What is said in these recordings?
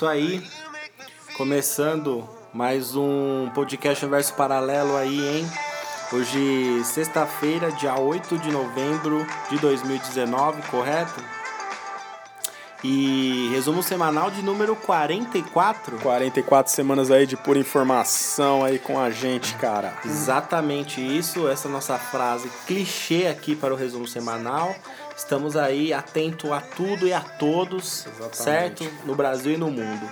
Isso aí. Começando mais um podcast Universo Paralelo aí, hein? Hoje, sexta-feira, dia 8 de novembro de 2019, correto? E resumo semanal de número 44. 44 semanas aí de pura informação aí com a gente, cara. Exatamente isso, essa nossa frase clichê aqui para o resumo semanal. Estamos aí atento a tudo e a todos, Exatamente. certo? No Brasil e no mundo.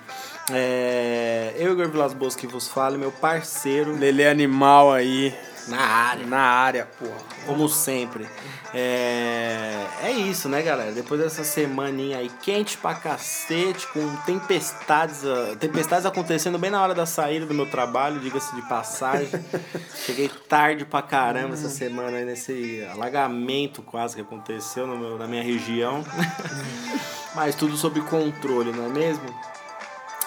É, eu, Igor Vilas Boas, que vos falo, meu parceiro Lele animal aí na área. na área, porra. Como sempre. É, é isso, né, galera? Depois dessa semaninha aí quente pra cacete, com tempestades, ah, tempestades acontecendo bem na hora da saída do meu trabalho, diga-se de passagem. Cheguei tarde pra caramba essa semana aí nesse alagamento quase que aconteceu no meu- na minha região. Mas tudo sob controle, não é mesmo?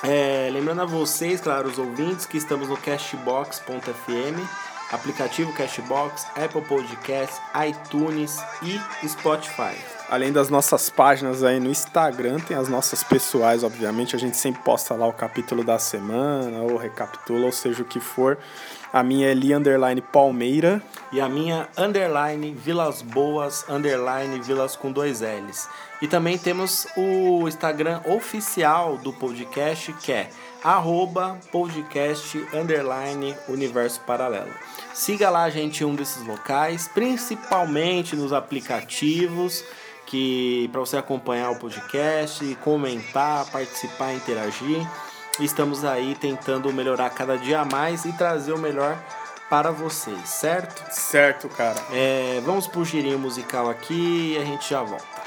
É, lembrando a vocês, claro, os ouvintes, que estamos no Cashbox.fm, aplicativo Cashbox, Apple Podcasts, iTunes e Spotify. Além das nossas páginas aí no Instagram, tem as nossas pessoais, obviamente. A gente sempre posta lá o capítulo da semana, ou recapitula, ou seja o que for. A minha é Li Underline Palmeira. E a minha underline Vilas Boas, underline Vilas com dois L's. E também temos o Instagram oficial do podcast, que é arroba podcast underline universo paralelo. Siga lá a gente em um desses locais, principalmente nos aplicativos, que para você acompanhar o podcast, comentar, participar, interagir. Estamos aí tentando melhorar cada dia mais e trazer o melhor para vocês, certo? Certo, cara. É, vamos pro girinho musical aqui e a gente já volta.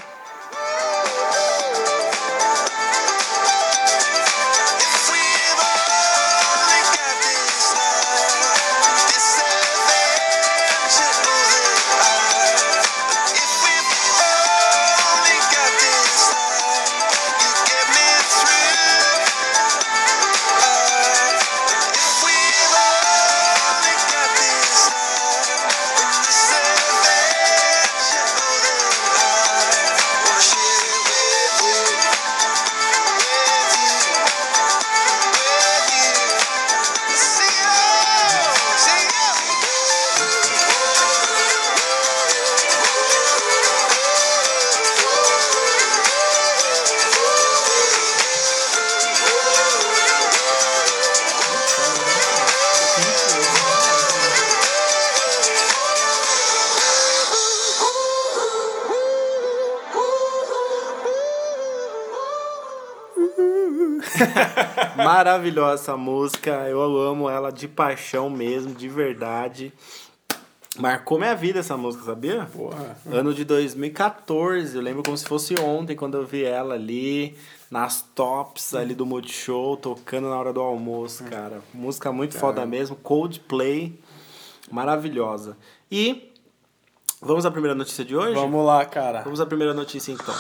Maravilhosa essa música, eu amo ela de paixão mesmo, de verdade. Marcou minha vida essa música, sabia? Porra. Ano de 2014, eu lembro como se fosse ontem quando eu vi ela ali nas tops ali do Multishow, tocando na hora do almoço, cara. Música muito foda mesmo, Coldplay, maravilhosa. E vamos à primeira notícia de hoje? Vamos lá, cara. Vamos à primeira notícia então.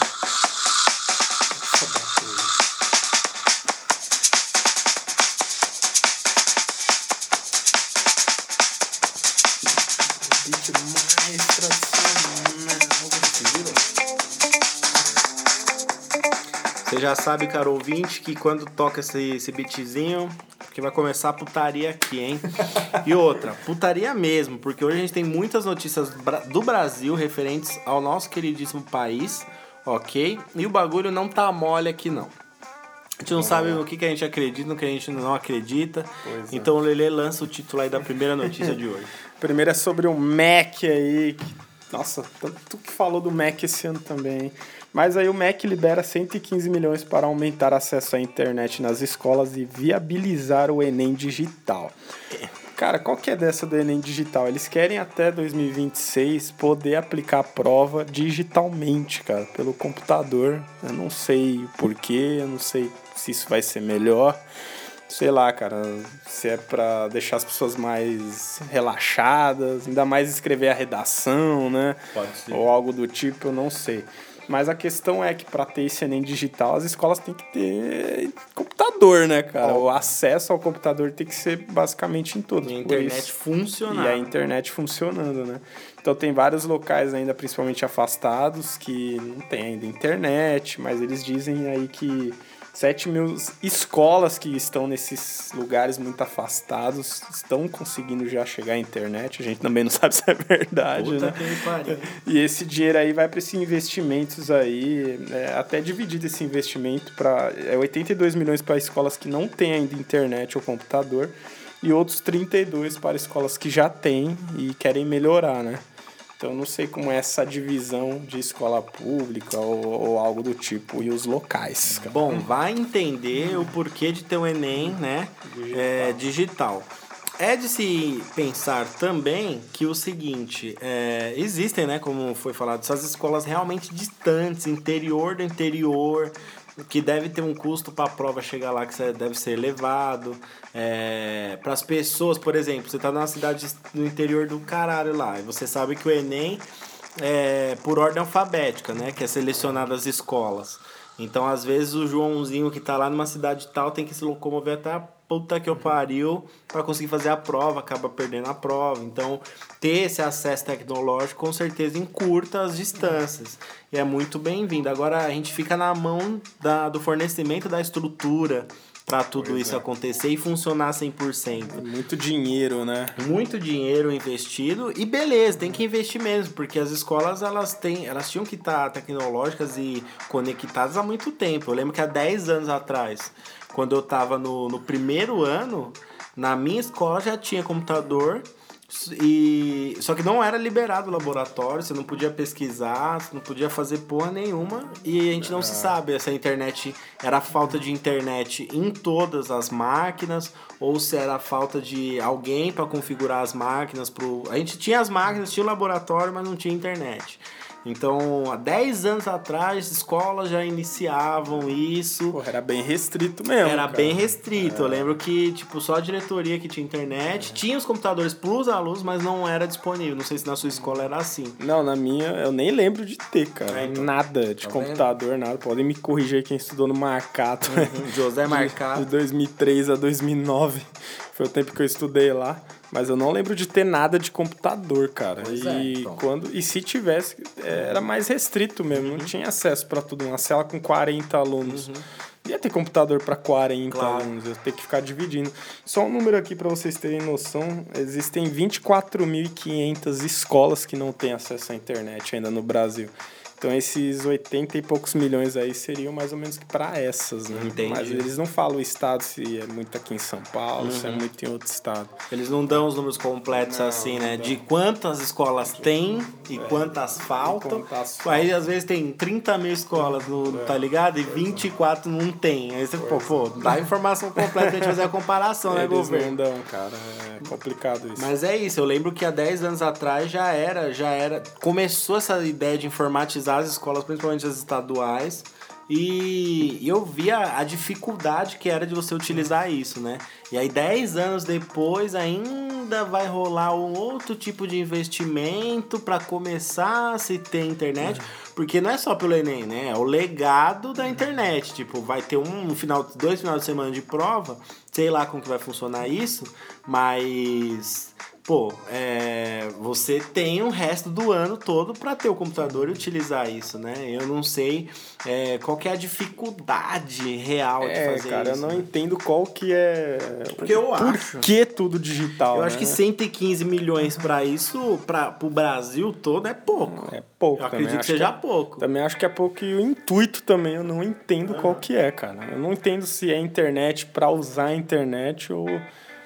Você já sabe, cara ouvinte, que quando toca esse, esse beatzinho, que vai começar a putaria aqui, hein? E outra, putaria mesmo, porque hoje a gente tem muitas notícias do Brasil referentes ao nosso queridíssimo país, ok? E o bagulho não tá mole aqui, não. A gente não sabe o que, que a gente acredita, no que a gente não acredita. Pois é. então o Lele lança o título aí da primeira notícia de hoje. Primeiro é sobre o Mac aí. Nossa, tanto que falou do Mac esse ano também. hein? Mas aí o Mac libera 115 milhões para aumentar acesso à internet nas escolas e viabilizar o Enem digital. Cara, qual que é dessa do Enem digital? Eles querem até 2026 poder aplicar a prova digitalmente, cara, pelo computador. Eu não sei porquê, eu não sei se isso vai ser melhor. Sei lá, cara, se é pra deixar as pessoas mais relaxadas, ainda mais escrever a redação, né? Pode ser. Ou algo do tipo, eu não sei. Mas a questão é que para ter esse Enem digital, as escolas têm que ter computador, né, cara? O acesso ao computador tem que ser basicamente em todos. E a internet funcionar. E a internet funcionando, né? Então tem vários locais ainda, principalmente afastados, que não tem ainda internet, mas eles dizem aí que 7 mil escolas que estão nesses lugares muito afastados estão conseguindo já chegar à internet. A gente também não sabe se é verdade, Puta né? E esse dinheiro aí vai para esses investimentos aí, é, até dividido esse investimento para é 82 milhões para escolas que não têm ainda internet ou computador e outros 32 para escolas que já têm e querem melhorar, né? Então não sei como é essa divisão de escola pública ou, ou algo do tipo e os locais. cara. Bom, vai entender o porquê de ter o Enem, né? É, digital. É de se pensar também que o seguinte, é, existem, né, como foi falado, essas escolas realmente distantes, interior do interior, que deve ter um custo para a prova chegar lá que deve ser elevado. É, para as pessoas, por exemplo, você está numa cidade no interior do caralho lá, e você sabe que o Enem é por ordem alfabética, né, que é selecionado as escolas. Então, às vezes, o Joãozinho que tá lá numa cidade tal tem que se locomover até a puta que eu pariu para conseguir fazer a prova, acaba perdendo a prova. Então, ter esse acesso tecnológico com certeza encurta as distâncias. E é muito bem-vindo. Agora, a gente fica na mão da, do fornecimento da estrutura para tudo isso acontecer e funcionar 100%. Muito dinheiro, né? Muito dinheiro investido e beleza, tem que investir mesmo, porque as escolas elas têm, elas tinham que estar tecnológicas e conectadas há muito tempo. Eu lembro que há 10 anos atrás, quando eu estava no, no primeiro ano, na minha escola já tinha computador e só que não era liberado o laboratório, você não podia pesquisar, você não podia fazer porra nenhuma e a gente não se sabe se a internet era falta de internet em todas as máquinas ou se era falta de alguém para configurar as máquinas pro a gente tinha as máquinas, tinha o laboratório, mas não tinha internet. Então, há 10 anos atrás, escolas já iniciavam isso. Porra, era bem restrito mesmo. Era cara. bem restrito. Eu lembro que, tipo, só a diretoria que tinha internet. Tinha os computadores pros alunos, mas não era disponível. Não sei se na sua escola era assim. Não, na minha eu nem lembro de ter, cara. É, então. Nada de Tá computador, nada. Podem me corrigir quem estudou no Marcato. José De Marcado. 2003 a 2009. Foi o tempo que eu estudei lá. Mas eu não lembro de ter nada de computador, cara. Pois e é, então. quando e se tivesse, era mais restrito mesmo. Uhum. Não tinha acesso pra tudo. Uma cela com 40 alunos. Ia ter computador pra 40 Claro. alunos. Eu ter que ficar dividindo. Só um número aqui pra vocês terem noção. Existem 24.500 escolas que não têm acesso à internet ainda no Brasil. Então esses 80 e poucos milhões aí seriam mais ou menos que para essas, né? Entendi. Mas eles não falam o estado se é muito aqui em São Paulo, se é Uhum. muito em outro estado. Eles não dão os números completos assim, né? De quantas escolas tem e quantas faltam. quantas Aí às vezes tem 30 mil escolas, no, tá ligado? E 24 não tem. Aí você, pô, pô, dá a informação completa pra gente fazer a comparação, né, Eles governo? não dão, cara. É complicado isso. Mas é isso, eu lembro que há 10 anos atrás já era, já era. Começou essa ideia de as escolas, principalmente as estaduais. E eu via a dificuldade que era de você utilizar isso, né? E aí, 10 anos depois, ainda vai rolar um outro tipo de investimento para começar a se ter internet. Porque não é só pelo Enem, né? É o legado da internet. Tipo, vai ter um final, dois finais de semana de prova. Sei lá como que vai funcionar isso, mas pô, é, você tem o resto do ano todo para ter o computador e utilizar isso, né? Eu não sei é, qual que é a dificuldade real de É, fazer cara, isso. eu não né? entendo qual que é. Porque eu por acho- que tudo digital? Eu acho né? que 115 milhões para isso, para o Brasil todo, é pouco. É pouco Eu também. acredito que acho seja é- pouco. Também acho que é pouco e o intuito também eu não entendo qual que é, cara. Eu não entendo se é internet pra usar a internet ou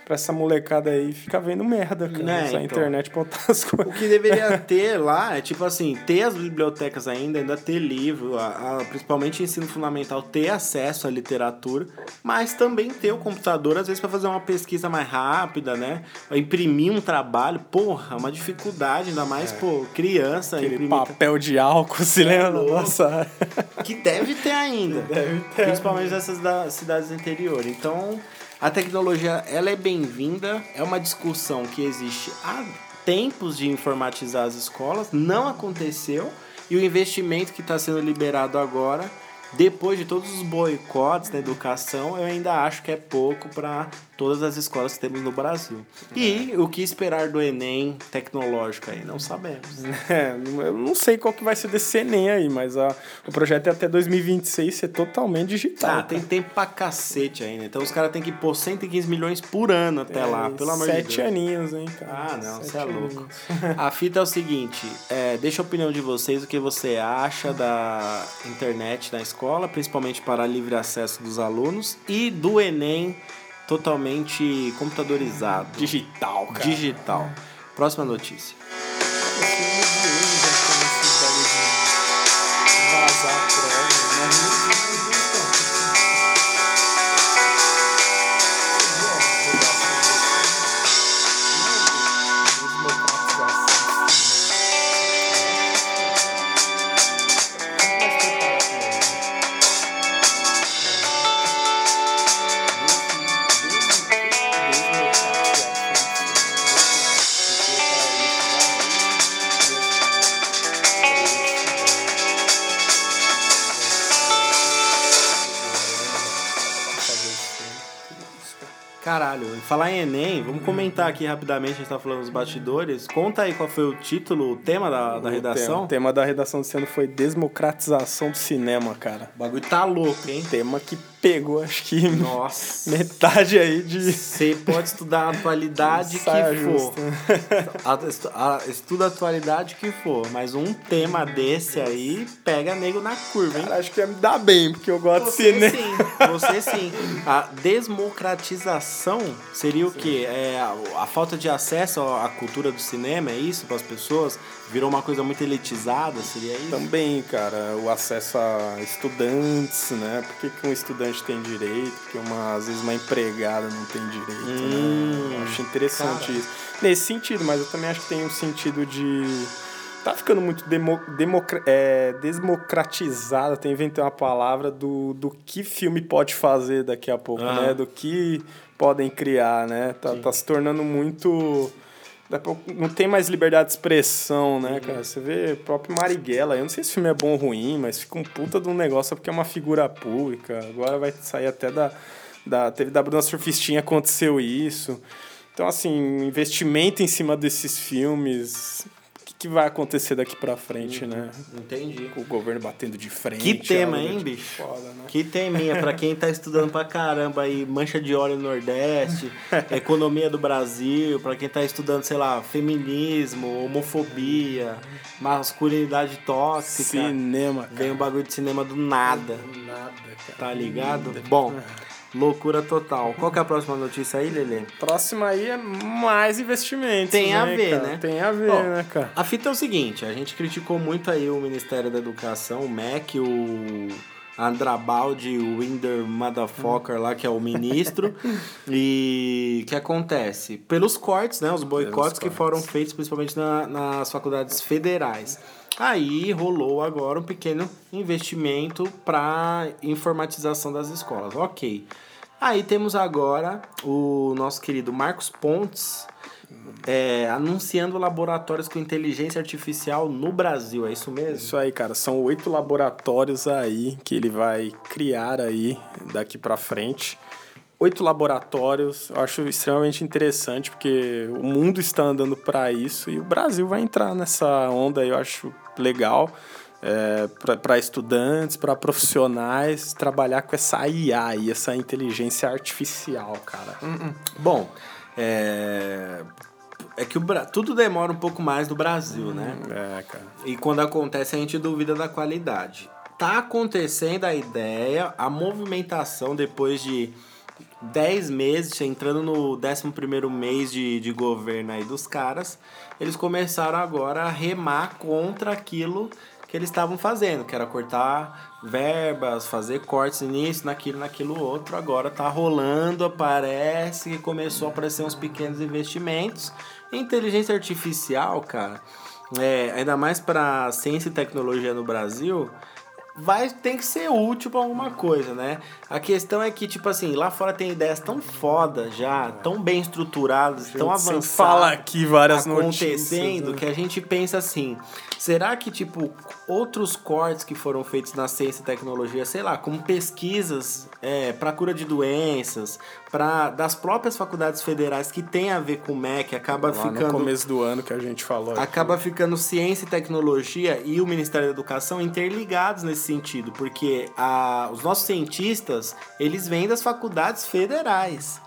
pra essa molecada aí ficar vendo merda, cara. Né, então. internet pra outras O coisas. que deveria ter lá é tipo assim, ter as bibliotecas ainda, ainda ter livro, a, a- principalmente ensino fundamental, ter acesso à literatura, mas também ter o computador, às vezes, para fazer uma pesquisa mais rápida, né? Imprimir um trabalho, porra, uma dificuldade, ainda mais, pô, criança, É. Aquele imprimir. papel de álcool, se lembra? louco. Nossa. Que deve ter ainda. Deve ter. Principalmente nessas da- cidades do interior. Então, a tecnologia, ela é bem-vinda. É uma discussão que existe há tempos de informatizar as escolas. Não aconteceu. E o investimento que está sendo liberado agora depois de todos os boicotes na educação, eu ainda acho que é pouco para todas as escolas que temos no Brasil. E o que esperar do Enem tecnológico aí? Não sabemos. É, eu não sei qual que vai ser desse Enem aí, mas a, o projeto é até 2026 ser totalmente digital. Ah, tem tempo pra cacete ainda. Então os caras têm que pôr 115 milhões por ano até lá, pelo amor de Deus. É, Sete aninhos, hein, cara. Ah, não, você é louco. A fita é o seguinte, é, deixa a opinião de vocês, o que você acha da internet na escola, principalmente para livre acesso dos alunos, e do Enem totalmente computadorizado, Digital, cara. digital. Próxima notícia. Falar em Enem, vamos comentar aqui rapidamente, a gente tá falando dos bastidores. Conta aí qual foi o título, o tema da, da O redação. tema, o tema da redação desse ano foi democratização do cinema, cara. O bagulho tá louco, hein? Tema que pegou, acho que Nossa. metade aí de Você pode estudar a atualidade que for. A- Estuda a atualidade que for, mas um tema desse aí pega nego na curva, hein? Cara, acho que ia me dar bem, porque eu gosto de Você cinema. sim, você sim. A democratização seria o quê? É a, a falta de acesso à à cultura do cinema, é isso para as pessoas? Virou uma coisa muito elitizada, seria isso? Também, cara, o acesso a estudantes, né? Por que, que um estudante tem direito? Porque uma, às vezes uma empregada não tem direito, Hum, né? Eu acho interessante cara. isso. Nesse sentido, mas eu também acho que tem um sentido de. Tá ficando muito demo, democra- é, desmocratizado, até inventei uma palavra do, do que filme pode fazer daqui a pouco, Aham. né? Do que podem criar, né? Tá, tá se tornando muito. Não tem mais liberdade de expressão, né, cara? Você vê o próprio Marighella, eu não sei se o filme é bom ou ruim, mas fica um puta de um negócio porque é uma figura pública. Agora vai sair até da. da teve da Bruna Surfistinha, aconteceu isso. Então, assim, investimento em cima desses filmes. Que, vai acontecer daqui pra frente, né? Entendi. Com o governo batendo de frente. Que tema, hein, de bicho? Foda, né? Que teminha, pra quem tá estudando pra caramba aí, mancha de óleo no Nordeste, economia do Brasil, pra quem tá estudando, sei lá, feminismo, homofobia, masculinidade tóxica. Cinema, cara. Vem um bagulho de cinema do nada, Nada, cara. tá ligado? Bom, loucura total. Qual que é a próxima notícia aí, Lelê? Próxima aí é mais investimentos. Tem a né, ver, cara? né? Tem a ver, Ó, né, cara? A fita é o seguinte, a gente criticou muito aí o Ministério da Educação, o MEC, o Andrabaldi, o Winder Motherfucker lá, que é o ministro. e o que acontece? Pelos cortes, né? Os boicotes que foram feitos principalmente na- nas faculdades federais. Aí rolou agora um pequeno investimento para informatização das escolas. Ok. Aí temos agora o nosso querido Marcos Pontes é, anunciando laboratórios com inteligência artificial no Brasil, é isso mesmo? Isso aí, cara. São oito laboratórios aí que ele vai criar aí daqui pra frente. Oito laboratórios, eu acho extremamente interessante porque o mundo está andando para isso e o Brasil vai entrar nessa onda eu acho legal. É, para estudantes, para profissionais, trabalhar com essa IA aí, essa inteligência artificial, cara. Bom, é, é que o tudo demora um pouco mais no Brasil, né? É, cara. E quando acontece a gente duvida da qualidade. Tá acontecendo a ideia, a movimentação depois de 10 meses, entrando no 11 mês de, de governo aí dos caras, eles começaram agora a remar contra aquilo que eles estavam fazendo, que era cortar verbas, fazer cortes nisso, naquilo, naquilo outro. Agora tá rolando, parece que começou a aparecer uns pequenos investimentos. Inteligência artificial, cara, é, ainda mais para ciência e tecnologia no Brasil, vai tem que ser útil pra alguma coisa, né? A questão é que, tipo assim, lá fora tem ideias tão foda já, tão bem estruturadas, tão avançadas. fala aqui várias acontecendo notícias, né? que a gente pensa assim, será que tipo outros cortes que foram feitos na ciência e tecnologia, sei lá, como pesquisas é, para cura de doenças, para das próprias faculdades federais que tem a ver com o MEC, acaba Lá no ficando começo do ano que a gente falou. aqui. acaba ficando ciência e tecnologia e o Ministério da Educação interligados nesse sentido, porque a, os nossos cientistas, eles vêm das faculdades federais.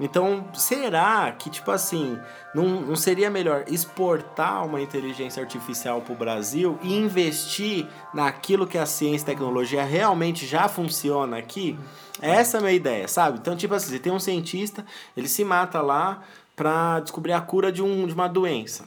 Então, será que, tipo assim, não, não seria melhor exportar uma inteligência artificial para o Brasil e investir naquilo que a ciência e tecnologia realmente já funciona aqui? Essa é a minha ideia, sabe? Então, tipo assim, você tem um cientista, ele se mata lá para descobrir a cura de, um, de uma doença.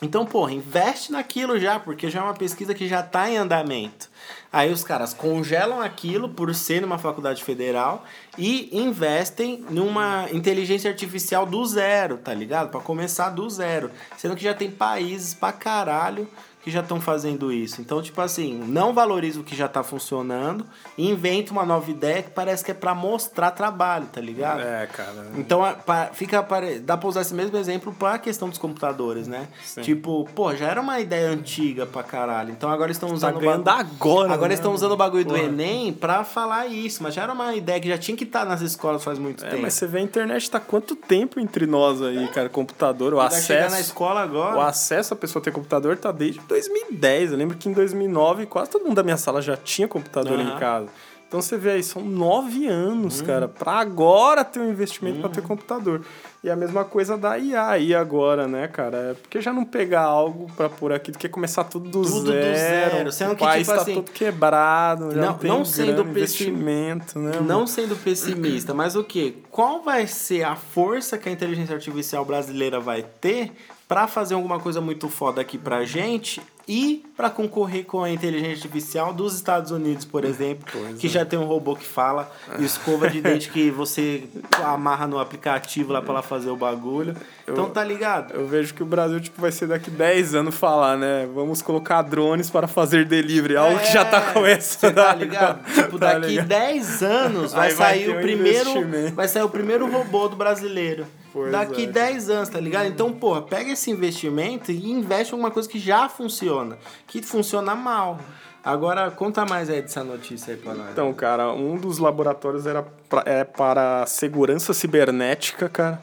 Então, porra, investe naquilo já, porque já é uma pesquisa que já está em andamento. Aí os caras congelam aquilo por ser numa faculdade federal e investem numa inteligência artificial do zero, tá ligado? Pra começar do zero. Sendo que já tem países pra caralho que já estão fazendo isso. Então, tipo assim, não valoriza o que já tá funcionando e inventa uma nova ideia que parece que é pra mostrar trabalho, tá ligado? É, cara. Então, a- fica dá pra usar esse mesmo exemplo pra questão dos computadores, né? Sim. Tipo, pô, já era uma ideia antiga pra caralho. Então agora estão Tá usando ganhando bagu- agora. Agora né, estão usando o bagulho do Porra. Enem pra falar isso, mas já era uma ideia que já tinha que estar nas escolas faz muito É, tempo. mas você vê a internet tá quanto tempo entre nós aí, cara? Computador, o Vai chegar na acesso. escola agora. O acesso a pessoa ter computador tá desde 2010. Eu lembro que em 2009 quase todo mundo da minha sala já tinha computador Aham. em casa. Então você vê aí, são nove Uhum. anos, cara, pra agora ter um investimento pra ter computador. E a mesma coisa da IA aí agora, né, cara? É porque já não pegar algo pra pôr aqui do que começar tudo do Tudo do zero. zero, sendo o que, país tipo tá assim, todo quebrado, não- não, tem não sendo investimento, né? Não sendo pessimista, mas o que? Qual vai ser a força que a inteligência artificial brasileira vai ter pra fazer alguma coisa muito foda aqui pra gente e pra concorrer com a inteligência artificial dos Estados Unidos, por exemplo, Pois que é. já tem um robô que fala, e escova de dente que você amarra no aplicativo lá pra ela fazer o bagulho. Então tá ligado? Eu vejo que o Brasil tipo, vai ser daqui 10 anos falar, né? Vamos colocar drones para fazer delivery. Algo que já tá É, começando. Tá agora. ligado? Tipo, Tá daqui ligado? 10 anos vai sair o um primeiro. Vai sair o primeiro robô do brasileiro. Daqui é. 10 anos, tá ligado? Então, porra, pega esse investimento e investe em alguma coisa que já funciona. Que funciona mal. Agora, conta mais aí dessa notícia aí pra nós. Então, cara, um dos laboratórios era pra, é para segurança cibernética, cara.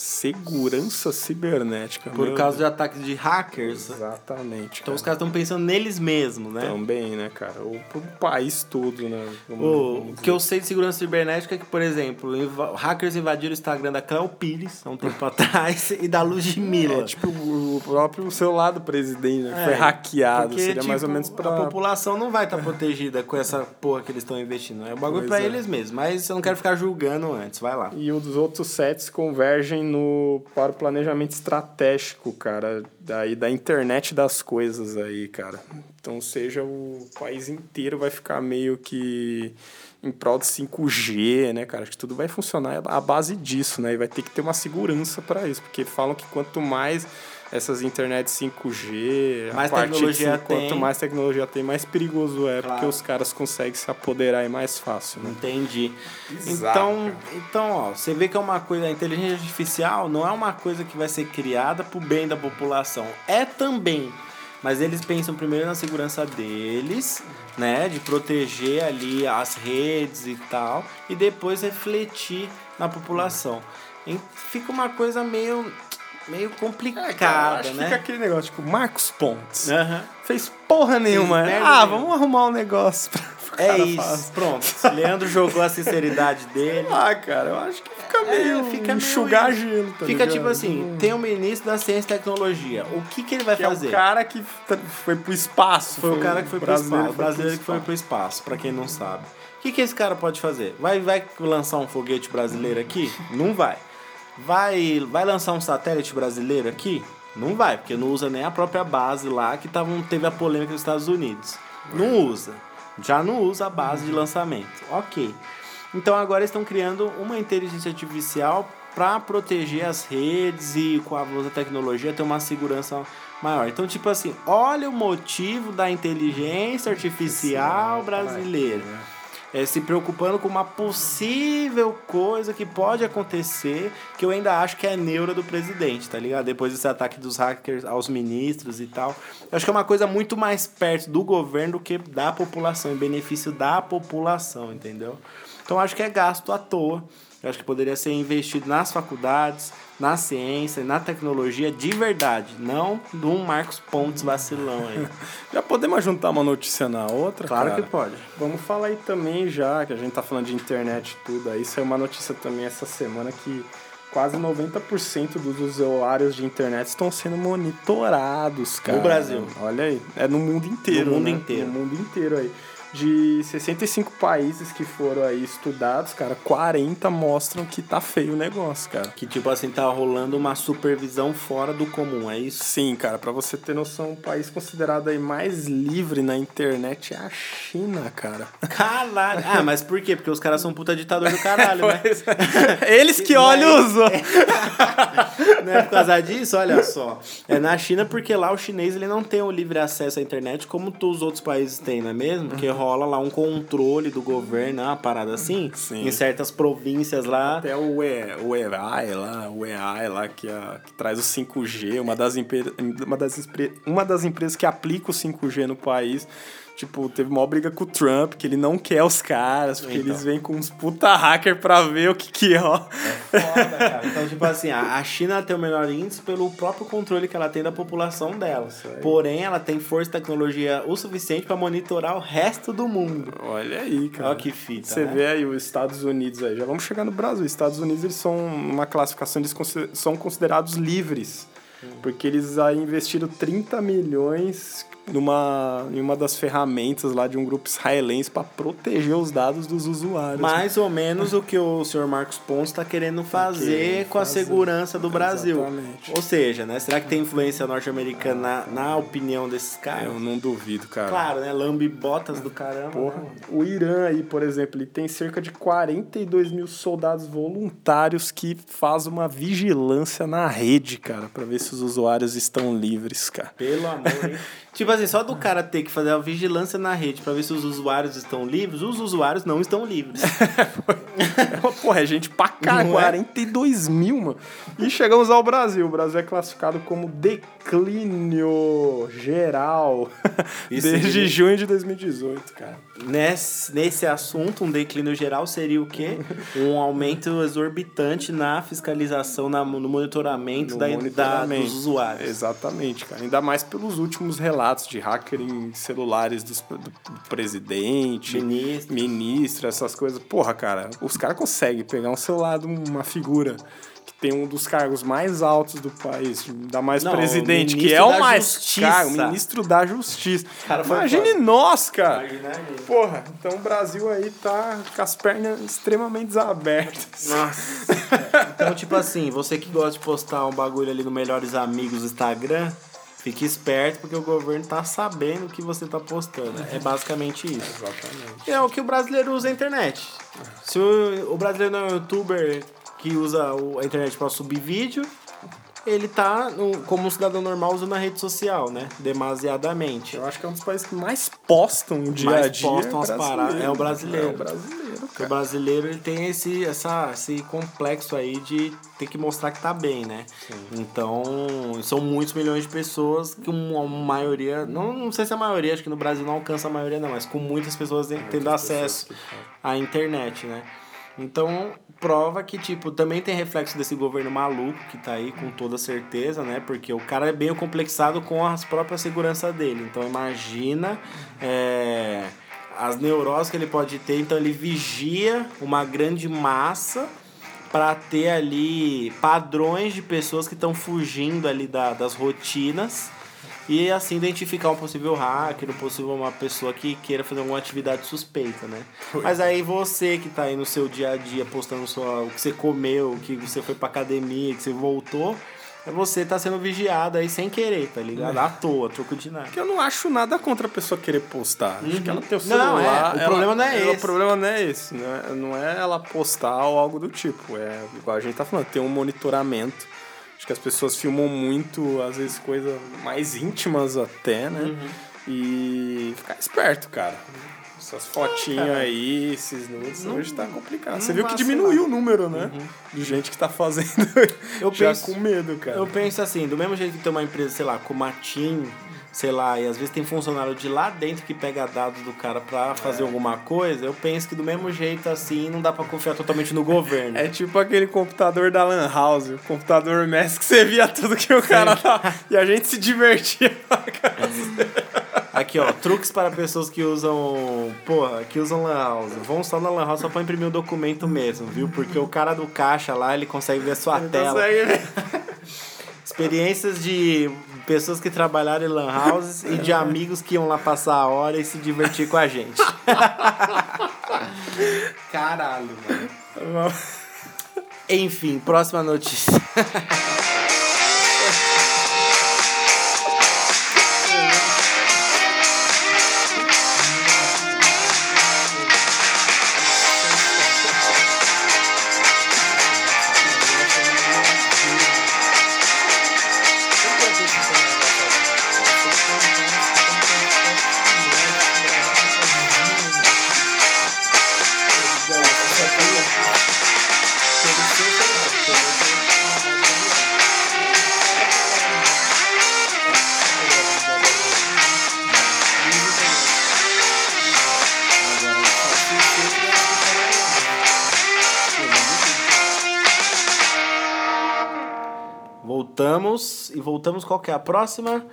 Segurança cibernética. Por causa de Deus. ataques de hackers. Exatamente. Então cara. os caras estão pensando neles mesmos, né? Também, né, cara? Ou pro país todo, né? Vamos- O vamos que eu sei de segurança cibernética é que, por exemplo, inva- hackers invadiram o Instagram da Cléo Pires há um tempo atrás e da Ludmilla. É tipo o próprio celular do presidente, né? É, foi hackeado. Porque, Seria mais ou tipo, menos pra. A população não vai estar protegida com essa porra que eles estão investindo. É um bagulho Pois pra é. eles mesmos. Mas eu não quero ficar julgando antes. Vai lá. E os outros sets convergem no, para o planejamento estratégico, cara, daí da internet das coisas aí, cara. Então, seja, o país inteiro vai ficar meio que em prol de 5G, né, cara? Acho que tudo vai funcionar à base disso, né? E vai ter que ter uma segurança para isso, porque falam que quanto mais essas internet 5G, Mais a partir tecnologia de, quanto tem. mais tecnologia tem, mais perigoso é, porque Claro. os caras conseguem se apoderar aí mais fácil, né? Entendi. Exato, Então, então, ó, você vê que é uma coisa, a inteligência artificial não é uma coisa que vai ser criada pro bem da população. É também. Mas eles pensam primeiro na segurança deles, né? De proteger ali as redes e tal. E depois refletir na população. E fica uma coisa meio, meio complicada, É, Cara, acho né? Fica aquele negócio, tipo, Marcos Pontes. Aham. Fez porra nenhuma. merda ah, nenhuma. vamos arrumar um negócio pra É isso. fazer. Pronto. Leandro jogou a sinceridade dele. Ah, cara, eu acho que fica meio. fica meio enxugar isso. gelo, tá Fica ligado? tipo assim, tem o ministro da Ciência e Tecnologia. O que, que ele vai Que é fazer? o cara que t- foi pro espaço. Foi o cara que foi pro espaço. O brasileiro que foi pro espaço, pra quem não sabe. O que, que esse cara pode fazer? Vai, vai lançar um foguete brasileiro aqui? Não vai. Vai, vai lançar um satélite brasileiro aqui? Não vai, porque não usa nem a própria base lá que tava, teve a polêmica dos Estados Unidos. Não usa. Já não usa a base de lançamento. Ok. Então agora estão criando uma inteligência artificial para proteger as redes e com a da tecnologia ter uma segurança maior. Então, tipo assim, olha o motivo da inteligência artificial brasileira. É, se preocupando com uma possível coisa que pode acontecer, que eu ainda acho que é neura do presidente, tá ligado? Depois desse ataque dos hackers aos ministros e tal. Eu acho que é uma coisa muito mais perto do governo do que da população, em benefício da população, entendeu? Então acho que é gasto à toa. Eu acho que poderia ser investido nas faculdades, na ciência, na tecnologia de verdade, não um Marcos Pontes vacilão aí. Já podemos juntar uma notícia na outra, Claro cara? que pode. Vamos falar aí também já, que a gente tá falando de internet e tudo, aí saiu uma notícia também essa semana que quase 90% dos usuários de internet estão sendo monitorados, cara. Brasil. Olha aí, é no mundo inteiro, No mundo né? inteiro. No mundo inteiro aí. De 65 países que foram aí estudados, cara, 40 mostram que tá feio o negócio, cara. Que tipo assim, tá rolando uma supervisão fora do comum, é isso? Sim, cara, pra você ter noção, o país considerado aí mais livre na internet é a China, cara. Caralho. Ah, mas por quê? Porque os caras são puta ditador do caralho, né? É. Eles que olham os outros. Não é por causa disso? Olha só. É na China porque lá o chinês ele não tem o livre acesso à internet como todos os outros países têm, não é mesmo? Porque rola lá um controle do governo, uma parada assim. Sim. Em certas províncias lá. Até o, e, o EAI lá, o EAI lá que, a- que traz o 5G, uma das, uma, das, uma das empresas que aplica o 5G no país. Tipo, teve uma briga com o Trump, que ele não quer os caras, porque Então. eles vêm com uns puta hacker pra ver o que que é, ó. Foda, cara. Então, tipo assim, a China tem o menor índice pelo próprio controle que ela tem da população dela. Porém, ela tem força e tecnologia o suficiente pra monitorar o resto do mundo. Olha aí, cara. Olha que fita, Você né? vê aí os Estados Unidos aí. Já vamos chegar no Brasil. Os Estados Unidos eles são uma classificação, eles são considerados livres. Hum. Porque eles aí investiram 30 milhões numa, em uma das ferramentas lá de um grupo israelense para proteger os dados dos usuários. Mais ou menos o que o senhor Marcos Pontes está querendo fazer com a fazer. segurança do Brasil. Exatamente. Ou seja, né? Será que tem influência norte-americana na, na opinião desses caras? Eu não duvido, cara. Claro, né? Lambibotas do caramba. Porra. né? O Irã aí, por exemplo, ele tem cerca de 42 mil soldados voluntários que fazem uma vigilância na rede, cara, para ver se os usuários estão livres, cara. Pelo amor, hein? tipo assim, só do cara ter que fazer a vigilância na rede pra ver se os usuários estão livres, os usuários não estão livres. Porra, é gente pra cá, Não é? 42 mil, mano. E chegamos ao Brasil. O Brasil é classificado como declínio geral Isso desde junho de 2018, cara. Nesse, nesse assunto, um declínio geral seria o quê? Um aumento exorbitante na fiscalização, na, no monitoramento, No da, monitoramento. da- dos usuários. Exatamente, cara. Ainda mais pelos últimos relatos de hacker em celulares dos- do, do presidente, Ministro. ministro, essas coisas. Porra, cara, os caras conseguem pegar um celular de uma figura que tem um dos cargos mais altos do país, ainda mais Não, presidente, que é o da mais Justiça. caro, ministro da Justiça. Cara, Imagine nós, cara. Imagina. Porra, então o Brasil aí tá com as pernas extremamente desabertas. Nossa. Então, tipo assim, você que gosta de postar um bagulho ali no Melhores Amigos do Instagram, fique esperto porque o governo tá sabendo o que você tá postando. É basicamente isso. Exatamente. É o que o brasileiro usa a internet. Se o, o brasileiro não é um youtuber que usa a internet pra subir vídeo, ele tá, como um cidadão normal, usando a rede social, né? Demasiadamente. Eu acho que é um dos países que mais postam o dia Mais a dia. postam as brasileiro. paradas, é o brasileiro. É o brasileiro, Porque o cara. brasileiro ele tem esse, essa, esse complexo aí de ter que mostrar que tá bem, né? Então, são muitos milhões de pessoas que uma maioria, não, não sei se a maioria, acho que no Brasil não alcança a maioria não, mas com muitas pessoas tendo pessoas acesso fazem. à internet, né? Então, prova que, tipo, também tem reflexo desse governo maluco que tá aí, com toda certeza, né? Porque o cara é bem complexado com as próprias segurança dele. Então, imagina é, as neuroses que ele pode ter. Então, ele vigia uma grande massa para ter ali padrões de pessoas que estão fugindo ali da- das rotinas e assim identificar um possível hacker, um possível uma pessoa que queira fazer alguma atividade suspeita, né? Mas aí você que tá aí no seu dia a dia postando sua, o que você comeu, o que você foi pra academia, que você voltou, é você tá sendo vigiado aí sem querer, tá ligado? À toa, troco de nada. Porque eu não acho nada contra a pessoa querer postar. Acho que ela tem o Uhum. Não, celular. é, o problema não é ela- esse. O problema não é esse. Não é, não é ela postar ou algo do tipo. É igual a gente tá falando, tem um monitoramento. Que as pessoas filmam muito, às vezes, coisas mais íntimas até, né? Uhum. E ficar esperto, cara. Essas fotinhas cara. aí, esses nudes, Não- hoje tá complicado. Você viu que diminuiu o número, né? De gente que tá fazendo Eu já penso- com medo, cara. Eu penso assim, do mesmo jeito que tem uma empresa, sei lá, como a TIM, sei lá, e às vezes tem funcionário de lá dentro que pega dados do cara pra fazer alguma coisa, eu penso que do mesmo jeito assim não dá pra confiar totalmente no governo. É tipo aquele computador da Lan House, o computador Messi que você via tudo que o cara tá. E a gente se divertia pra caramba. Aqui, ó, truques para pessoas que usam, porra, que usam Lan House. Vão só na Lan House só pra imprimir o documento mesmo, viu? Porque o cara do caixa lá, ele consegue ver a sua tela. Consegue ver? Experiências de pessoas que trabalharam em Lan Houses e de amigos que iam lá passar a hora e se divertir com a gente. Caralho, mano. Enfim, próxima notícia. Voltamos qual que é a próxima?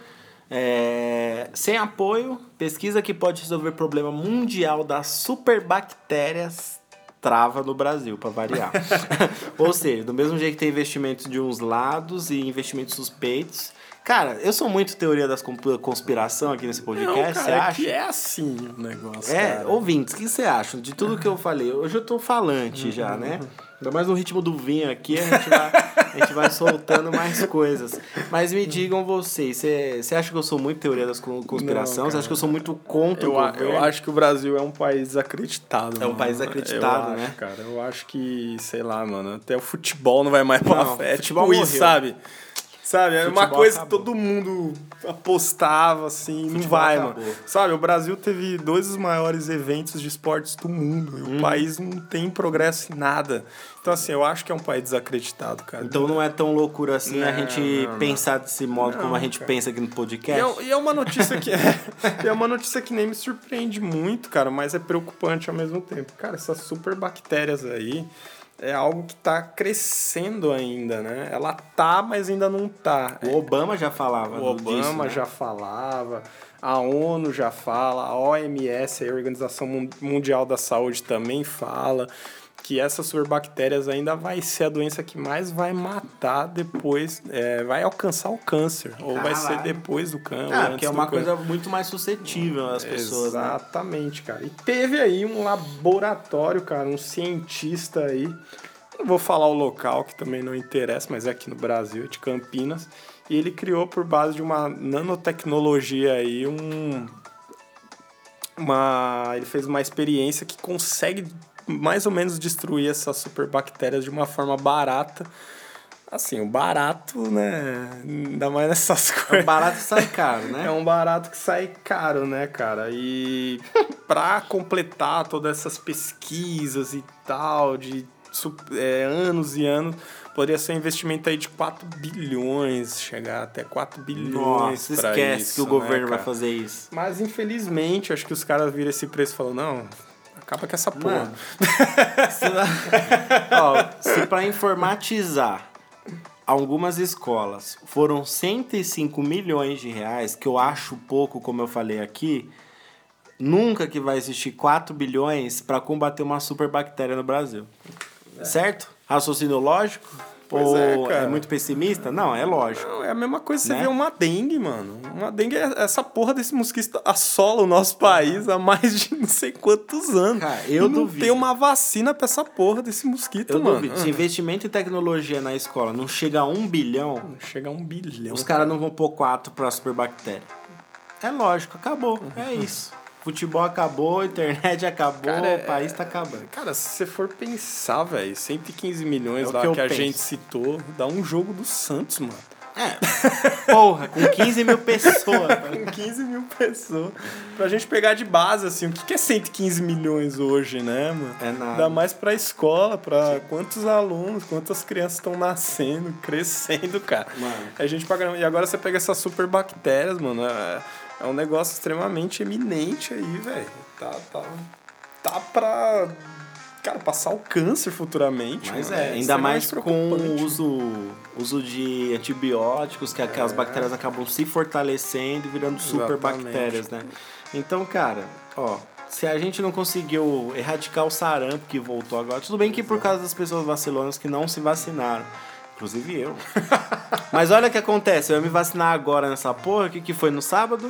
É, sem apoio, pesquisa que pode resolver problema mundial das superbactérias trava no Brasil, para variar. Ou seja, do mesmo jeito que tem investimentos de uns lados e investimentos suspeitos. Cara, eu sou muito teoria das conspiração aqui nesse podcast, Não, você cara, é acha? que é assim o negócio, É, cara. ouvintes, o que você acha de tudo que eu falei? Hoje eu tô falante já, né? Ainda mais no ritmo do vinho aqui, a gente vai, a gente vai soltando mais coisas. Mas me digam vocês, você acha que eu sou muito teoria das con- conspiração? Você acha que eu sou muito contra o Eu, a- governo? eu acho que o Brasil é um país desacreditado. É um mano. país desacreditado, né? Acho, cara, eu acho que, sei lá, mano, até o futebol não vai mais pra Não, fé. Futebol tipo isso, morreu. sabe? Sabe, é uma coisa acabou. que todo mundo apostava, assim, não vai, acabou. mano. Sabe, o Brasil teve dois dos maiores eventos de esportes do mundo. E Uhum. o país não tem progresso em nada. Então, assim, eu acho que é um país desacreditado, cara. Então não é tão loucura assim a Não, gente não, não. pensar desse modo como a gente cara. pensa aqui no E podcast. é, e é uma notícia que é, uma notícia que nem me surpreende muito, cara, mas é preocupante ao mesmo tempo. Cara, essas super bactérias aí é algo que tá crescendo ainda, né? Ela tá, mas ainda não tá. O Obama já falava O Obama disso, né? já falava, a ONU já fala, a OMS, a Organização Mun- Mundial da Saúde também fala que essas superbactérias ainda vai ser a doença que mais vai matar depois, é, vai alcançar o câncer, ou vai ser depois do câncer. Ah, que é uma câncer. coisa muito mais suscetível às pessoas, né? Exatamente, cara. E teve aí um laboratório, cara, um cientista aí. Não vou falar o local, que também não interessa, mas é aqui no Brasil, é de Campinas. E ele criou por base de uma nanotecnologia aí um. Uma. Ele fez uma experiência que consegue mais ou menos destruir essas superbactérias de uma forma barata. Assim, o barato, né? Ainda mais nessas coisas. barato sai caro, né? É um barato que sai caro, né, cara? E pra completar todas essas pesquisas e tal, de é, anos e anos, poderia ser um investimento aí de 4 bilhões, chegar até 4 bilhões Nossa, esquece isso, que o né, governo vai fazer isso. Mas infelizmente, acho que os caras viram esse preço e falaram, não, acaba com essa porra. Se, ó, se pra informatizar algumas escolas foram 105 milhões de reais, que eu acho pouco, como eu falei aqui, nunca que vai existir 4 bilhões pra combater uma superbactéria no Brasil. Certo? Raciocínio lógico? Pois Ou é, é, cara. muito pessimista? Não, é lógico. Não, é a mesma coisa que Né? você vê uma dengue, mano. Uma dengue, é essa porra desse mosquito assola o nosso país há mais de não sei quantos anos. Cara, eu e não duvido. tem uma vacina pra essa porra desse mosquito, Eu mano. duvido. Se investimento em tecnologia na escola não chega a um bilhão, Chega a um bilhão. Os caras não vão pôr 4 pra superbactéria. É lógico, acabou. É isso. Futebol acabou, internet acabou, Cara, o país tá acabando. Cara, se você for pensar, velho, 115 milhões É lá que que, a penso. gente citou, dá um jogo do Santos, mano. É. Porra, com 15 mil pessoas. Com 15 mil pessoas. Pra gente pegar de base, assim, o que é 115 milhões hoje, né, mano? É nada. Dá mais pra escola, pra quantos alunos, quantas crianças estão nascendo, crescendo, cara. Mano. A gente paga. E agora você pega essas super bactérias, mano. É, é um negócio extremamente eminente aí, velho. Tá, tá, tá pra. Cara, passar o câncer futuramente. Mas mano. é, ainda mais extremamente com o uso, uso de antibióticos, que aquelas É. bactérias acabam se fortalecendo e virando super Exatamente. bactérias, né? Então, cara, ó, se a gente não conseguiu erradicar o sarampo que voltou agora, tudo bem que por causa das pessoas vacilonas que não se vacinaram. Inclusive eu. Mas olha o que acontece, eu ia me vacinar agora nessa porra, o que, que foi no sábado?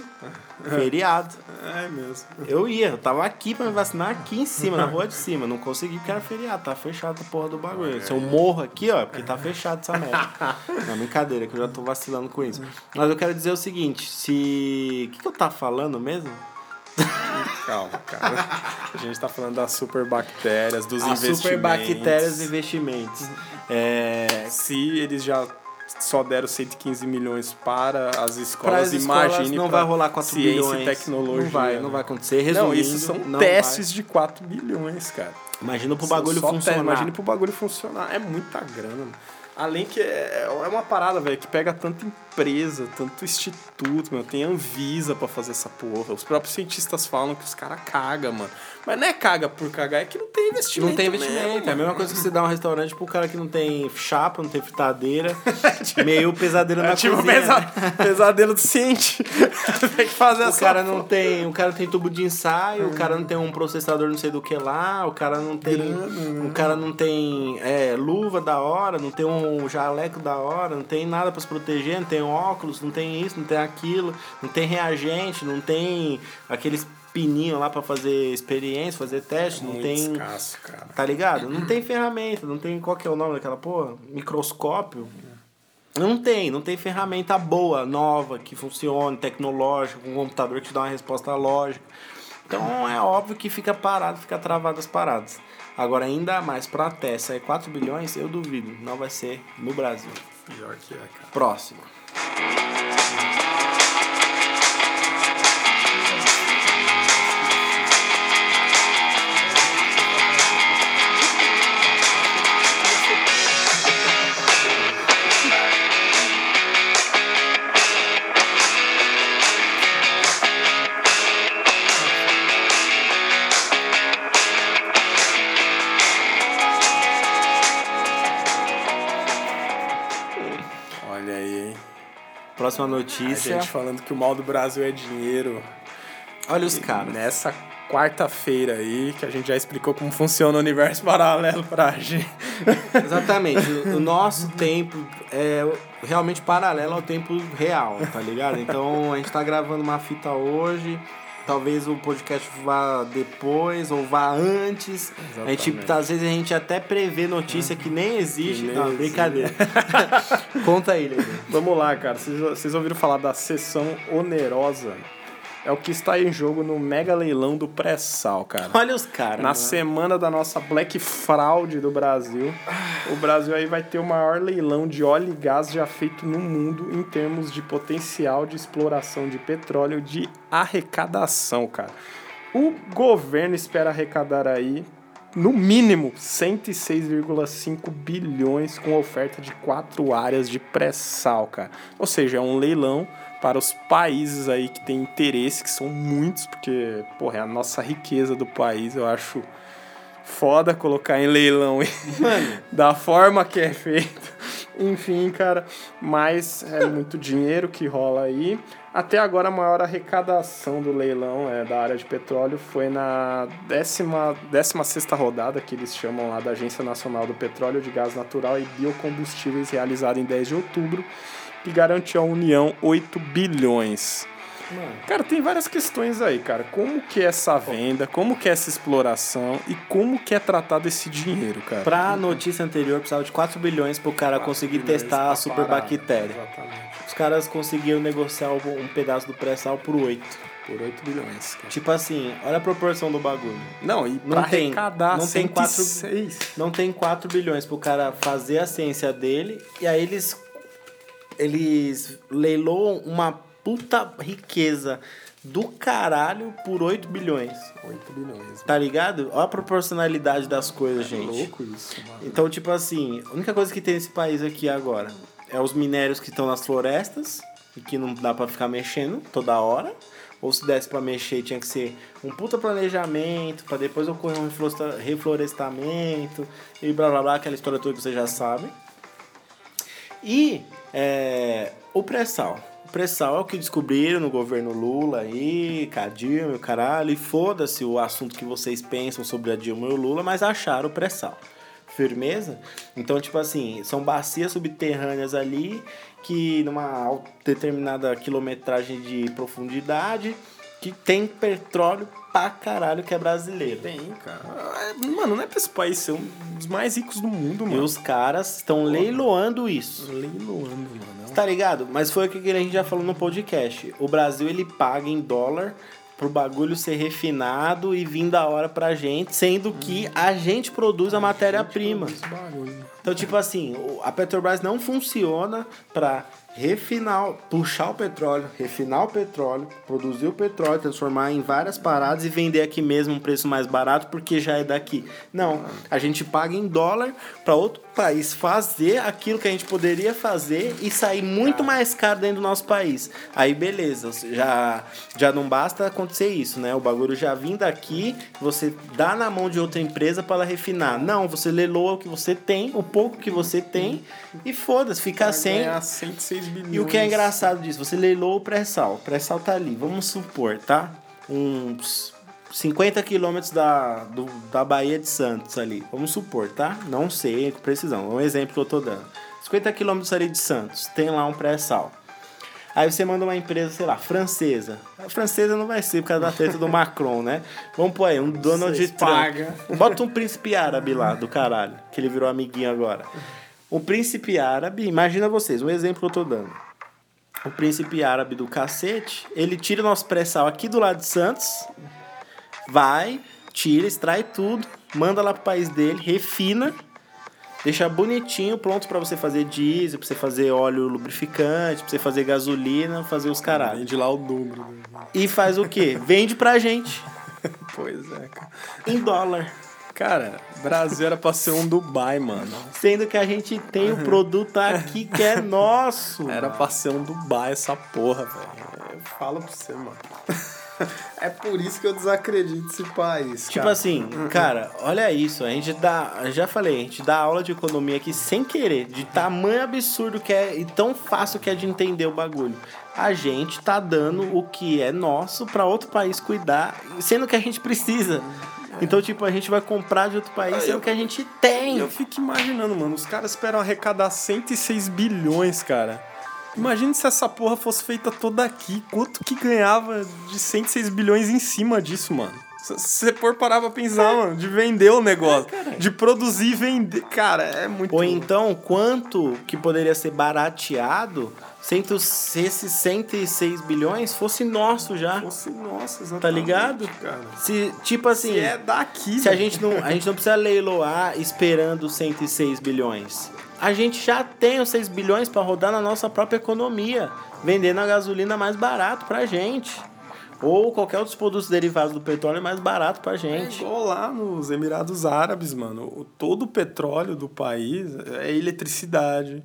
Feriado. É mesmo. Eu ia, eu tava aqui pra me vacinar aqui em cima, na rua de cima. Não consegui porque era feriado, tá fechado a porra do bagulho. Se eu morro aqui, ó, é porque tá fechado essa merda. Não, brincadeira, que eu já tô vacilando com isso. Mas eu quero dizer o seguinte, se. O que, que eu tava falando mesmo? Calma, cara. A gente tá falando das super bactérias, dos As investimentos. super bactérias e investimentos. É. Se eles já só deram 115 milhões para as Para escolas, as escolas imagine não vai rolar 4 ciência bilhões. e tecnologia. Não vai, né? não vai acontecer. Resumindo, Não, isso são testes de 4 bilhões, cara. vai. Imagina pro bagulho funcionar. Imagine pro bagulho funcionar. É muita grana, mano. Além que é, é uma parada, velho, que pega tanta empresa, tanto instituto, meu. Tem Anvisa pra fazer essa porra. Os próprios cientistas falam que os caras cagam, mano. Mas não é caga por cagar, é que não tem investimento. Não tem investimento. mesmo, é a mesma coisa que você dá um restaurante pro cara que não tem chapa, não tem fritadeira. meio pesadelo na É tipo cozinha. pesa- pesadelo do ciente. tem que fazer O essa cara não tem, o cara tem tubo de ensaio, o cara não tem um processador não sei do que lá, o cara não tem, o cara não tem é, luva da hora, não tem um jaleco da hora, não tem nada pra se proteger, não tem óculos, não tem isso, não tem aquilo, não tem reagente, não tem aqueles pininho lá pra fazer experiência, fazer teste, não Muito tem escasso, cara. Tá ligado? Não tem ferramenta, não tem. Qual que é o nome daquela porra? Microscópio? Não tem, não tem ferramenta boa, nova, que funcione, tecnológica, com um computador que te dá uma resposta lógica. Então é óbvio que fica parado, fica travado as paradas. Agora, ainda mais pra até sair 4 bilhões, eu duvido. Não vai ser no Brasil. Pior que é, cara. Próximo. Próxima A notícia. gente falando que o mal do Brasil é dinheiro. Olha os caras. Nessa quarta-feira aí, que a gente já explicou como funciona o universo paralelo pra gente. Exatamente. O o nosso tempo é realmente paralelo ao tempo real, tá ligado? Então a gente tá gravando uma fita hoje. Talvez o podcast vá depois ou vá antes. A gente, Exatamente. às vezes a gente até prevê notícia que nem existe. Que nem Não, existe. brincadeira. Conta aí. Vamos lá, cara. Vocês ouviram falar da sessão onerosa? É o que está em jogo no mega leilão do pré-sal, cara. Olha os caras. Na mano. semana da nossa Black Fraud do Brasil, o Brasil aí vai ter o maior leilão de óleo e gás já feito no mundo em termos de potencial de exploração de petróleo de arrecadação, cara. O governo espera arrecadar aí no mínimo 106,5 bilhões com oferta de quatro áreas de pré-sal, cara. Ou seja, é um leilão para os países aí que têm interesse, que são muitos, porque, porra, é a nossa riqueza do país, eu acho foda colocar em leilão da forma que é feito. Enfim, cara, mas é muito dinheiro que rola aí. Até agora, a maior arrecadação do leilão é, da área de petróleo foi na décima, décima sexta rodada, que eles chamam lá da Agência Nacional do Petróleo, de Gás Natural e Biocombustíveis, realizada em 10 de outubro, que garantiu à União 8 bilhões. Mano, Cara, tem várias questões aí, cara. Como que é essa venda, como que é essa exploração e como que é tratado esse dinheiro, cara? Pra notícia anterior, precisava de 4 bilhões pro cara conseguir testar a super bactéria. Exatamente. Os caras conseguiram negociar um pedaço do pré-sal por 8. Por 8 bilhões. cara. Tipo assim, olha a proporção do bagulho. Não, e Não pra tem- arrecadar não tem quatro- 106. Não tem 4 bilhões pro cara fazer a ciência dele, e aí eles. Eles leiloam uma puta riqueza do caralho por 8 bilhões. 8 bilhões. Tá ligado? Olha a proporcionalidade das coisas, É gente. louco isso, mano. Então, tipo assim, a única coisa que tem nesse país aqui agora é os minérios que estão nas florestas e que não dá pra ficar mexendo toda hora. Ou se desse pra mexer, tinha que ser um puta planejamento pra depois ocorrer um refloresta- reflorestamento e blá blá blá, aquela história toda que vocês já sabem. E é, o pré-sal. O pré-sal é o que descobriram no governo Lula aí, com a Dilma e caralho. E foda-se o assunto que vocês pensam sobre a Dilma e o Lula, mas acharam o pré-sal. Firmeza? Então, tipo assim, são bacias subterrâneas ali que numa determinada quilometragem de profundidade que tem petróleo pra caralho que é brasileiro. Tem, cara. É, Mano, não é pra esse país ser um dos mais ricos do mundo, E mano. os caras estão leiloando isso. Leiloando, mano. Tá ligado? Mas foi o que a gente já falou no podcast. O Brasil ele paga em dólar pro bagulho ser refinado e vir da hora pra gente, sendo que a gente produz a matéria-prima. Esse bagulho. Então, tipo assim, a Petrobras não funciona pra refinar, puxar o petróleo, refinar o petróleo, produzir o petróleo, transformar em várias paradas e vender aqui mesmo um preço mais barato porque já é daqui. Não, a gente paga em dólar pra outro país fazer aquilo que a gente poderia fazer e sair muito mais caro dentro do nosso país. Aí beleza, já já não basta acontecer isso, né? O bagulho já vindo daqui, você dá na mão de outra empresa para ela refinar. Não, você leloa o que você tem, o pouco que você tem e foda-se, fica sem. ganhar 106 bilhões. E o que é engraçado disso, você leiloa o pré-sal. O pré-sal tá ali, vamos supor, tá? Uns 50 quilômetros da, do- da Bahia de Santos ali. Vamos supor, tá? Não sei com precisão, é um exemplo que eu tô dando. 50 quilômetros ali de Santos, tem lá um pré-sal. Aí você manda uma empresa, sei lá, francesa. A francesa não vai ser por causa da treta do Macron, né? Vamos pôr aí, um Donald Vocês Trump. pagam. Bota um príncipe árabe lá, do caralho, que ele virou amiguinho agora. O príncipe árabe, imagina vocês, um exemplo que eu tô dando. O príncipe árabe do cacete, ele tira o nosso pré-sal aqui do lado de Santos, vai, tira, extrai tudo, manda lá pro país dele, refina, deixa bonitinho, pronto pra você fazer diesel, pra você fazer óleo lubrificante, pra você fazer gasolina, fazer os caralho. Vende lá o dobro. né? E faz o quê? Vende pra gente, Pois é, cara. em dólar. Cara, Brasil era pra ser um Dubai, mano. Sendo que a gente tem o produto aqui que é nosso. Era pra ser um Dubai essa porra, velho. Eu falo pra você, mano. É por isso que eu desacredito esse país. Tipo cara. assim, cara, olha isso. A gente dá. Já falei, a gente dá aula de economia aqui sem querer, de tamanho absurdo que é e tão fácil que é de entender o bagulho. A gente tá dando o que é nosso pra outro país cuidar, sendo que a gente precisa. Então, tipo, a gente vai comprar de outro país, sendo que a gente tem. Eu fico imaginando, mano, os caras esperam arrecadar 106 bilhões, cara. Imagina se essa porra fosse feita toda aqui. Quanto que ganhava de 106 bilhões em cima disso, mano? Se você for parar pra pensar, mano, de vender o negócio, de produzir e vender. Cara, é muito. Ou então, quanto que poderia ser barateado se esses 106 bilhões fosse nosso já? Fosse, nossa, exatamente, Tá ligado? Cara. Se, tipo assim, Se é daqui, se a velho. gente não, a gente não precisa leiloar esperando 106 bilhões. A gente já tem os 6 bilhões para rodar na nossa própria economia, vendendo a gasolina mais barato pra gente. Ou qualquer outros produtos derivados do petróleo mais barato pra É gente. igual lá nos Emirados Árabes, mano. Todo o petróleo do país é eletricidade.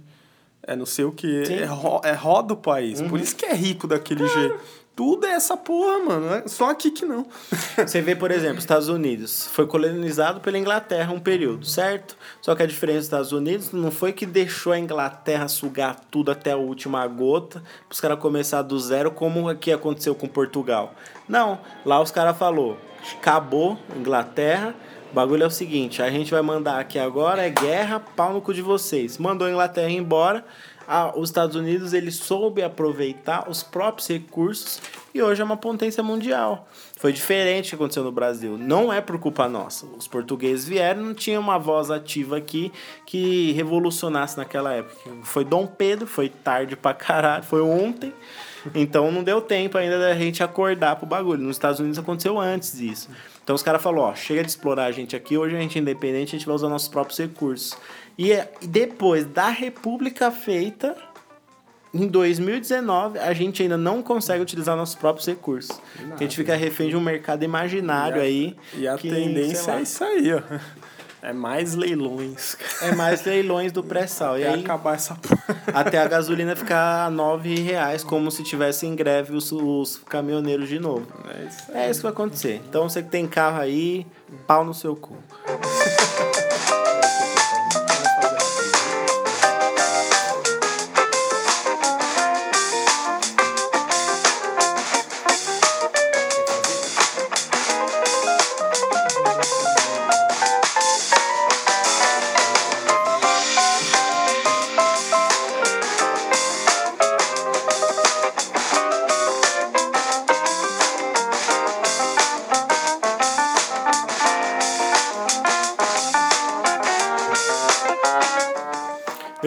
É não sei o que. Uhum. É, ro é roda o país. Por isso que é rico daquele jeito. Tudo é essa porra, mano. É Só aqui que não. Você vê, por exemplo, Estados Unidos foi colonizado pela Inglaterra um período, certo? Só que a diferença dos Estados Unidos não foi que deixou a Inglaterra sugar tudo até a última gota, os caras começar do zero, como aqui aconteceu com Portugal. Não, lá os caras falou, acabou Inglaterra, o bagulho é o seguinte, a gente vai mandar aqui agora é guerra, pau no cu de vocês. Mandou a Inglaterra embora, a- os Estados Unidos ele soube aproveitar os próprios recursos e hoje é uma potência mundial. Foi diferente o que aconteceu no Brasil. Não é por culpa nossa. Os portugueses vieram, não tinha uma voz ativa aqui que revolucionasse naquela época. Foi Dom Pedro, foi tarde pra caralho, foi ontem. Então não deu tempo ainda da gente acordar pro bagulho. Nos Estados Unidos aconteceu antes disso. Então os caras falaram, ó, chega de explorar a gente aqui, hoje a gente é independente, a gente vai usar nossos próprios recursos. E é- e depois da República feita, em 2019, a gente ainda não consegue utilizar nossos próprios recursos. Porque a gente fica refém de um mercado imaginário E a- aí. E a que, tendência é isso aí, ó. É mais leilões. é mais leilões do pré-sal. E aí, acabar essa até a gasolina ficar a 9 reais, como se tivesse em greve os, os caminhoneiros de novo. É isso. É isso que vai acontecer. Então você que tem carro aí, pau no seu cu.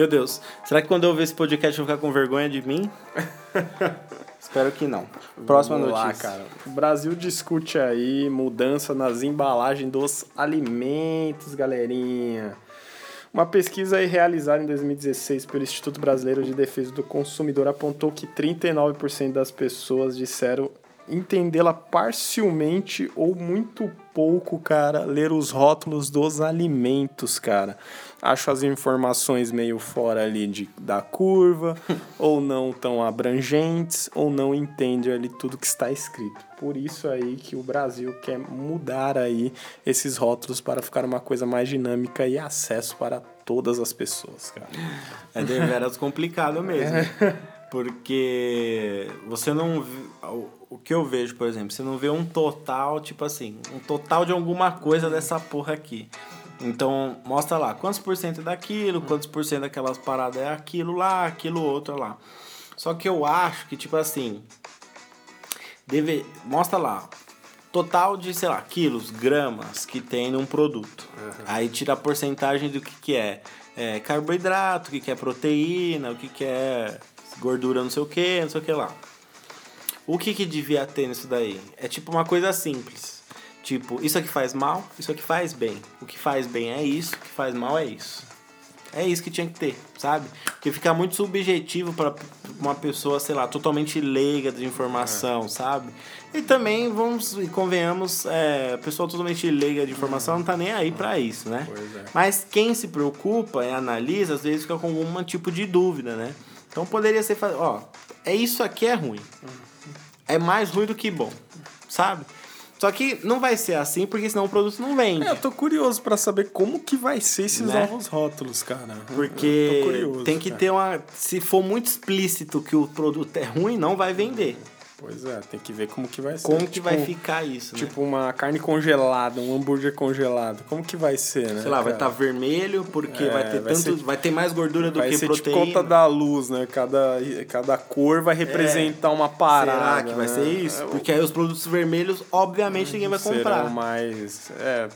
Meu Deus, será que quando eu ver esse podcast eu vou ficar com vergonha de mim? Espero que não. Próxima Vamos lá, notícia. cara. O Brasil discute aí mudança nas embalagens dos alimentos, galerinha. Uma pesquisa aí realizada em 2016 pelo Instituto Brasileiro de Defesa do Consumidor apontou que 39% das pessoas disseram entendê-la parcialmente ou muito pouco, cara, ler os rótulos dos alimentos, cara. Acho as informações meio fora ali de, da curva, ou não tão abrangentes, ou não entende ali tudo que está escrito. Por isso aí que o Brasil quer mudar aí esses rótulos para ficar uma coisa mais dinâmica e acesso para todas as pessoas, cara. É deveras complicado mesmo. Porque você não. O que eu vejo, por exemplo, você não vê um total, tipo assim, um total de alguma coisa dessa porra aqui. Então, mostra lá quantos por cento é daquilo, quantos por cento daquelas paradas é aquilo lá, aquilo outro lá. Só que eu acho que, tipo assim, deve, mostra lá, total de, sei lá, quilos, gramas que tem num produto. Aí tira a porcentagem do que, que é, é carboidrato, o que, que é proteína, o que, que é gordura não sei o que, não sei o que lá. O que, que devia ter nisso daí? É tipo uma coisa simples. Tipo, isso aqui faz mal, isso aqui faz bem. O que faz bem é isso, o que faz mal é isso. É isso que tinha que ter, sabe? Porque fica muito subjetivo para uma pessoa, sei lá, totalmente leiga de informação, sabe? E também, vamos e convenhamos, é, a pessoa totalmente leiga de informação não tá nem aí para isso, né? Pois é. Mas quem se preocupa e analisa, às vezes fica com algum tipo de dúvida, né? Então poderia ser, ó, é isso aqui é ruim. É mais ruim do que bom, sabe? Só que não vai ser assim, porque senão o produto não vende. É, eu tô curioso pra saber como que vai ser esses Né? novos rótulos, cara. Porque curioso, tem que cara. ter uma. Se for muito explícito que o produto é ruim, não vai vender. Pois é, tem que ver como que vai ser. Como que Tipo, vai ficar isso, né? Tipo uma carne congelada, um hambúrguer congelado. Como que vai ser, né? Sei lá, vai cara? estar vermelho porque É, vai ter vai tanto. ser- vai ter mais gordura do Vai que ser tipo proteína. conta da luz, né? Cada, cada cor vai representar uma parada. Será que vai né? ser isso? É, Porque aí os produtos vermelhos, obviamente, ninguém vai serão comprar. mais. É,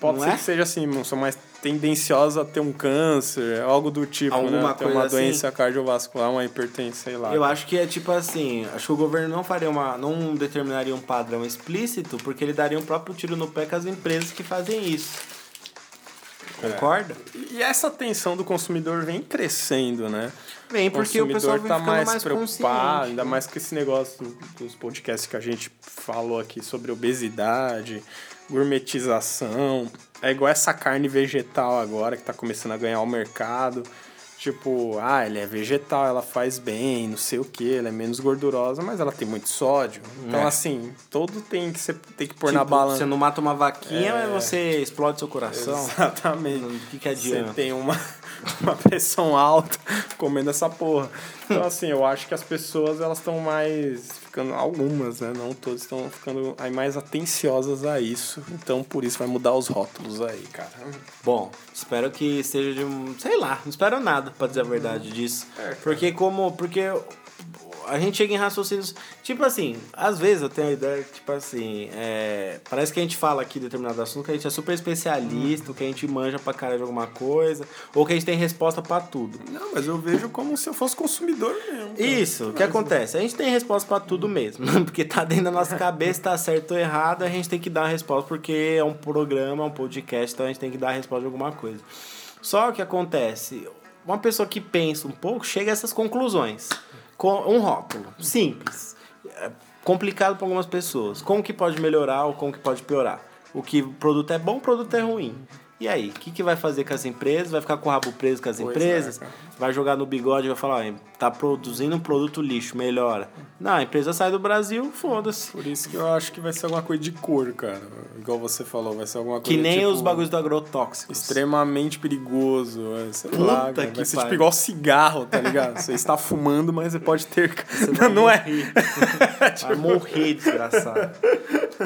pode Não ser é? que seja assim, são mais tendenciosos a ter um câncer, algo do tipo, Alguma né? Ter coisa uma assim. doença cardiovascular, uma hipertensão, sei lá. Eu acho que é tipo assim, acho que o governo não faria uma. não determinaria um padrão explícito, porque ele daria um próprio tiro no pé com as empresas que fazem isso. Concorda? E essa tensão do consumidor vem crescendo, né? Vem porque o pessoal vem tá ficando mais, mais preocupado, ainda mais com esse negócio do- dos podcasts que a gente falou aqui sobre obesidade, gourmetização. É igual essa carne vegetal agora que tá começando a ganhar o mercado. Tipo, ah, ele é vegetal, ela faz bem, não sei o que, ela é menos gordurosa, mas ela tem muito sódio. Então, É. assim, todo tem que, ser, tem que pôr Tipo, na balança. Você não mata uma vaquinha, É. mas você explode seu coração. Exatamente. O que, que Você adianta? tem uma, uma pressão alta comendo essa porra. Então, assim, eu acho que as pessoas, elas estão mais... Ficando, algumas, né? Não todas estão ficando aí mais atenciosas a isso. Então, por isso, vai mudar os rótulos aí, cara. Bom, espero que seja de um. Sei lá, não espero nada, pra dizer a verdade disso. É, porque como. Porque a gente chega em raciocínios. Tipo assim, às vezes eu tenho a ideia, que, tipo assim, é, parece que a gente fala aqui determinado assunto que a gente é super especialista, que a gente manja pra caralho de alguma coisa, ou que a gente tem resposta pra tudo. Não, mas eu vejo como se eu fosse consumidor mesmo. cara. Isso, o que acontece? A gente tem resposta pra tudo mesmo, porque tá dentro da nossa cabeça, tá certo ou errado, a gente tem que dar a resposta, porque é um programa, um podcast, então a gente tem que dar a resposta de alguma coisa. Só que acontece, uma pessoa que pensa um pouco chega a essas conclusões. Um rótulo simples, é complicado para algumas pessoas. Como que pode melhorar ou como que pode piorar? O que produto é bom, o produto é ruim. E aí, o que, que vai fazer com as empresas? Vai ficar com o rabo preso com as Pois é, empresas? cara. vai jogar no bigode e vai falar, ó, tá produzindo um produto lixo, melhora. Não, a empresa sai do Brasil, foda-se. Por isso que eu acho que vai ser alguma coisa de cor, cara. Igual você falou, vai ser alguma Que coisa nem tipo, os bagulhos do agrotóxico. Extremamente perigoso, é, sei Puta lá, cara. que vai ser tipo igual cigarro, tá ligado? Você está fumando, mas você pode ter. vai não é? morrer. Vai morrer, desgraçado.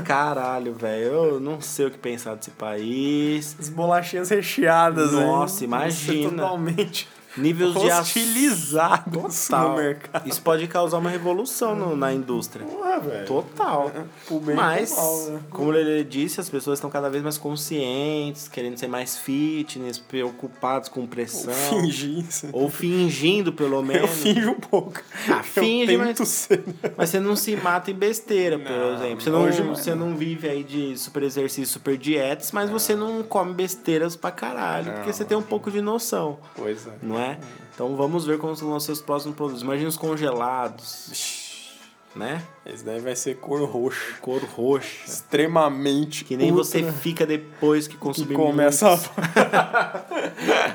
Caralho, velho. Eu não sei o que pensar desse país. As bolachinhas recheadas, Nossa, hein? Imagina. Totalmente Níveis de aço- hostilizados Total. no mercado. Isso pode causar uma revolução no- na indústria. Velho. Total. E Mas, pro mal, né? como ele disse, as pessoas estão cada vez mais conscientes, querendo ser mais fitness, preocupados com pressão. Fingir isso. Ou fingindo, pelo Eu menos. finjo um pouco. Ah, finge, eu mas- ser. né? Mas você não se mata em besteira, por Não, exemplo. Você não, hoje não é, você não vive aí de super exercício, super dietas, mas você não come besteiras pra caralho, porque Não. você tem um pouco de noção, Pois é. não é? Então vamos ver como vão ser os próximos produtos. Imagina os congelados, né? Esse daí vai ser cor roxa. Cor roxa. Extremamente. Que nem ultra você fica depois que que consumir começa muitos. a...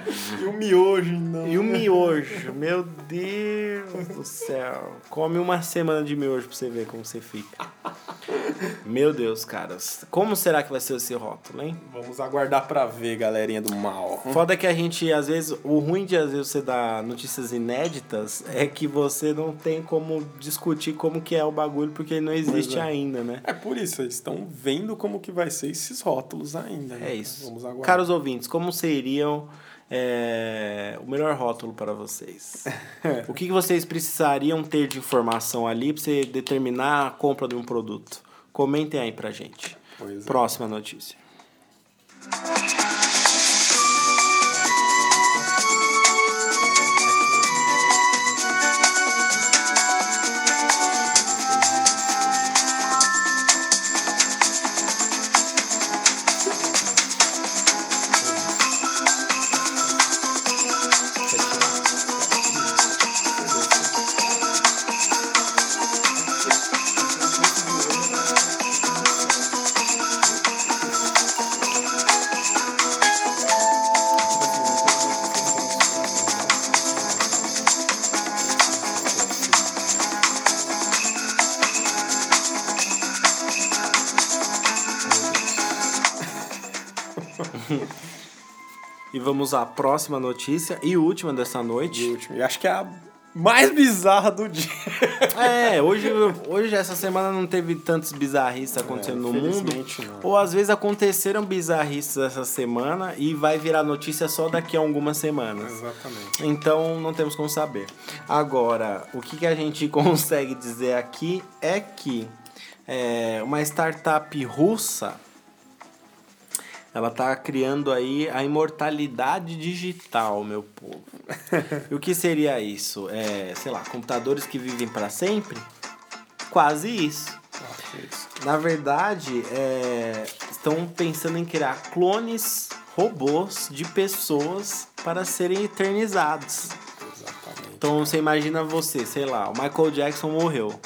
e o miojo, não. E o miojo, meu Deus do céu. Come uma semana de miojo pra você ver como você fica. Meu Deus, caras. Como será que vai ser esse rótulo, hein? Vamos aguardar pra ver, galerinha do mal. Foda que a gente, às vezes, o ruim de às vezes você dar notícias inéditas é que você não tem como discutir como que é o bagulho, porque ele não existe é. ainda, né? É por isso, eles estão vendo como que vai ser esses rótulos ainda. né? É isso. Vamos aguardar. Caros ouvintes, como seriam é, o melhor rótulo para vocês? o que, que vocês precisariam ter de informação ali para você determinar a compra de um produto? Comentem aí pra gente. Pois é. Próxima notícia. Vamos à próxima notícia e última dessa De noite. último. E acho que é a mais bizarra do dia. É, hoje, hoje essa semana não teve tantos bizarrices acontecendo no mundo. não. Ou às vezes aconteceram bizarrices essa semana e vai virar notícia só daqui a algumas semanas. Exatamente. Então não temos como saber. Agora, o que, que a gente consegue dizer aqui é que é, uma startup russa ela tá criando aí a imortalidade digital, meu povo. e o que seria isso? É, sei lá, computadores que vivem para sempre? Quase isso. Na verdade, é, estão pensando em criar clones robôs de pessoas para serem eternizados. Exatamente. Então você imagina você, sei lá, o Michael Jackson morreu.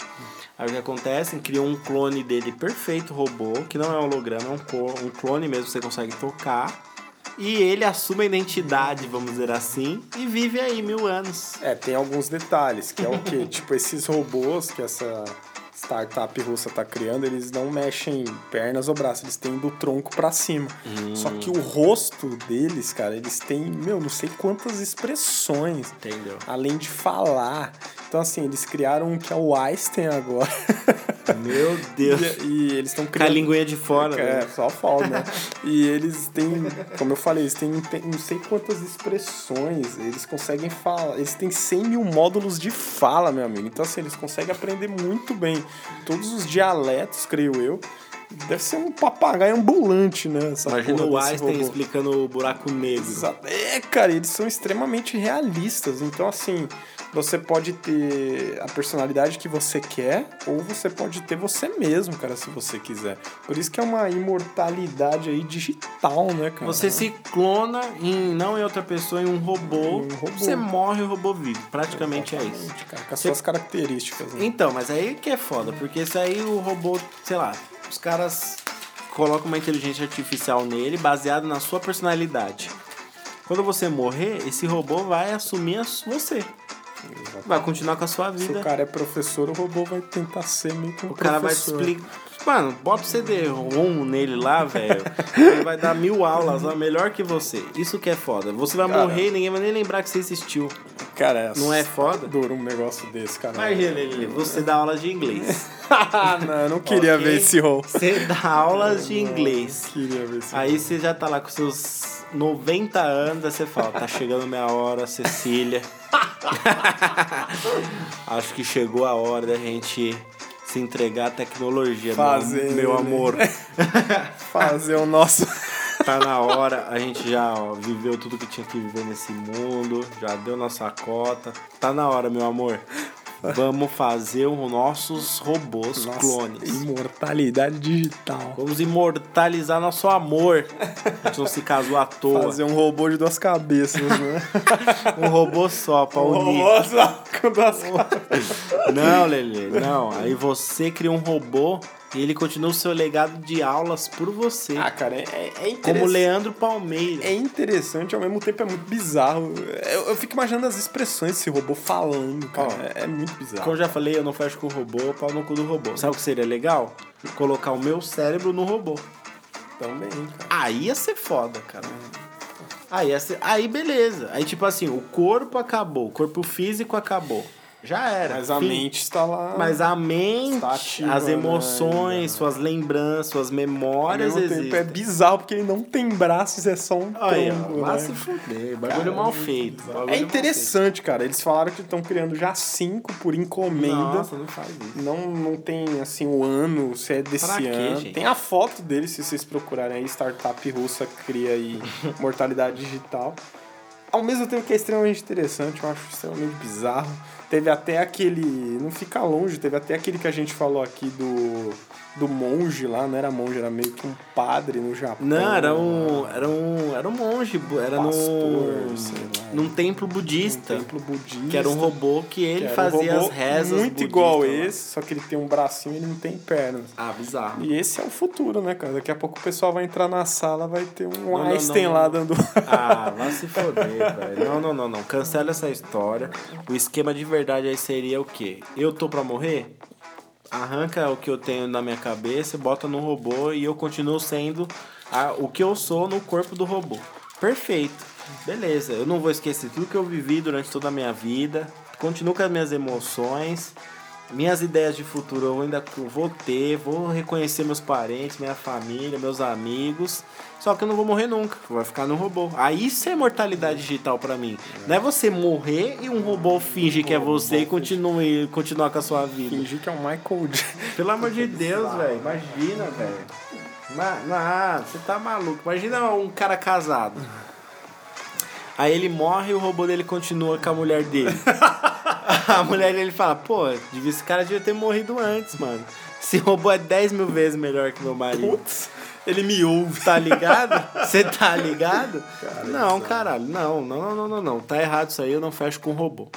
Aí o que acontece? Criou um clone dele perfeito, robô, que não é um holograma, é um, clone mesmo que você consegue tocar. E ele assume a identidade, vamos dizer assim, e vive aí mil anos. É, tem alguns detalhes, que é o quê? tipo, esses robôs que essa startup russa tá criando, eles não mexem pernas ou braços, eles têm do tronco pra cima. Só que o rosto deles, cara, eles têm, meu, não sei quantas expressões, Entendeu? além de falar. Então, assim, eles criaram um que é o Einstein agora. Meu Deus. E, e eles estão Com a criando. linguinha de fora, É, né? só falta, né? E eles têm, como eu falei, eles têm, têm não sei quantas expressões, eles conseguem falar, eles têm 100 mil módulos de fala, meu amigo. Então, assim, eles conseguem aprender muito bem todos os dialetos, creio eu. Deve ser um papagaio ambulante, né? Essa Imagina o Einstein robô. explicando o buraco negro. É, cara, eles são extremamente realistas. Então, assim, você pode ter a personalidade que você quer, ou você pode ter você mesmo, cara, se você quiser. Por isso que é uma imortalidade aí digital, né, cara? Você se clona em não em outra pessoa, em um robô. Em um robô. Você morre e o robô vive. Praticamente é isso. Exatamente, Cara, com as suas características. Né? Então, mas aí que é foda, porque isso aí o robô, sei lá, os caras colocam uma inteligência artificial nele baseado na sua personalidade. Quando você morrer, esse robô vai assumir a você. Vai continuar com a sua Se vida. o cara é professor, o robô vai tentar ser meio que um O cara vai te professor. explicar. Mano, bota o CD-ROM nele lá, velho. Ele vai dar mil aulas lá, melhor que você. Isso que é foda. Você vai Cara. morrer e ninguém vai nem lembrar que você existiu. Cara, Não é foda? Duro um negócio desse, cara. Imagina, Lili, você dá aulas de inglês. não, eu não queria Ok? ver esse rol. Você dá aulas de inglês. Queria ver esse Aí você já tá lá com seus 90 anos, aí você fala, tá chegando minha hora, Cecília. Acho que chegou a hora da gente se entregar à tecnologia, meu, Fazer, meu né? amor. fazer o nosso. Tá na hora, a gente já ó, viveu tudo que tinha que viver nesse mundo, já deu nossa cota. Tá na hora, meu amor. Vamos fazer os nossos robôs Nossa, clones. Imortalidade digital. Vamos imortalizar nosso amor. A gente não se casou à toa. Fazer um robô de duas cabeças, né? Um robô só pra unir. Nossa, com duas cabeças. Não, Lele, não. Aí você cria um robô e ele continua o seu legado de aulas por você. Ah, cara, é, é como interessante. Leandro Palmeira. É interessante, ao mesmo tempo é muito bizarro. Eu, eu fico imaginando as expressões desse robô falando, cara. Ó, é, é muito bizarro. Como eu já falei, eu não fecho com o robô, pau no cu do robô. Sabe o que seria legal? Colocar o meu cérebro no robô. Também, cara. Aí ia ser foda, cara. Aí, ia ser... aí beleza. Aí tipo assim, o corpo acabou, o corpo físico acabou. Já era. Mas a Fim. mente está lá. Mas a mente, ativa, as né, emoções, ainda. suas lembranças, suas ao memórias mesmo tempo existem. é bizarro porque ele não tem braços, é só um Aí, tronco. vai né? se fuder, bagulho Cara, mal feito. bagulho É interessante, cara. Eles falaram que estão criando já cinco por feito. encomenda. Nossa, não faz isso. Não, não tem assim o ano, se é desse quê, ano. gente? Tem a foto dele, se vocês procurarem aí, startup russa cria aí mortalidade digital. Ao mesmo tempo que é extremamente interessante, eu acho extremamente bizarro. Teve até aquele. Não fica longe, teve até aquele que a gente falou aqui do. Do monge lá, não era monge, era meio que um padre no Japão. Não, era um, era um, era um monge, era Pastor, num, sei lá. num templo um budista, templo budista. que era um robô que ele que um fazia robô as rezas Muito igual lá. esse, só que ele tem um bracinho e ele não tem pernas. Ah, bizarro. E esse é o futuro, né, cara? Daqui a pouco o pessoal vai entrar na sala, vai ter um não, Einstein não, lá não. dando. Ah, vai se foder, velho. Não, não, não, não. Cancela essa história. O esquema de verdade aí seria o quê? Eu tô pra morrer? Arranca o que eu tenho na minha cabeça, bota no robô e eu continuo sendo a- o que eu sou no corpo do robô. Perfeito. Beleza, eu não vou esquecer tudo que eu vivi durante toda a minha vida. Continuo com as minhas emoções. Minhas ideias de futuro eu ainda vou ter, vou reconhecer meus parentes, minha família, meus amigos. Só que eu não vou morrer nunca, vai ficar no robô. Aí isso é mortalidade digital pra mim. Não é você morrer e um robô finge que é você e continue, continuar com a sua vida. Fingir que é o Michael Jackson. Pelo amor de Deus, velho. Imagina, velho. Ah, você tá maluco. Imagina um cara casado. Aí ele morre e o robô dele continua com a mulher dele. a mulher dele fala, pô, devia- esse cara devia ter morrido antes, mano. Esse robô é 10 mil vezes melhor que meu marido. Putz, ele me ouve. Tá ligado? Você tá ligado? não, caralho. Não, não, não, não, não, não. Tá errado isso aí, eu não fecho com robô.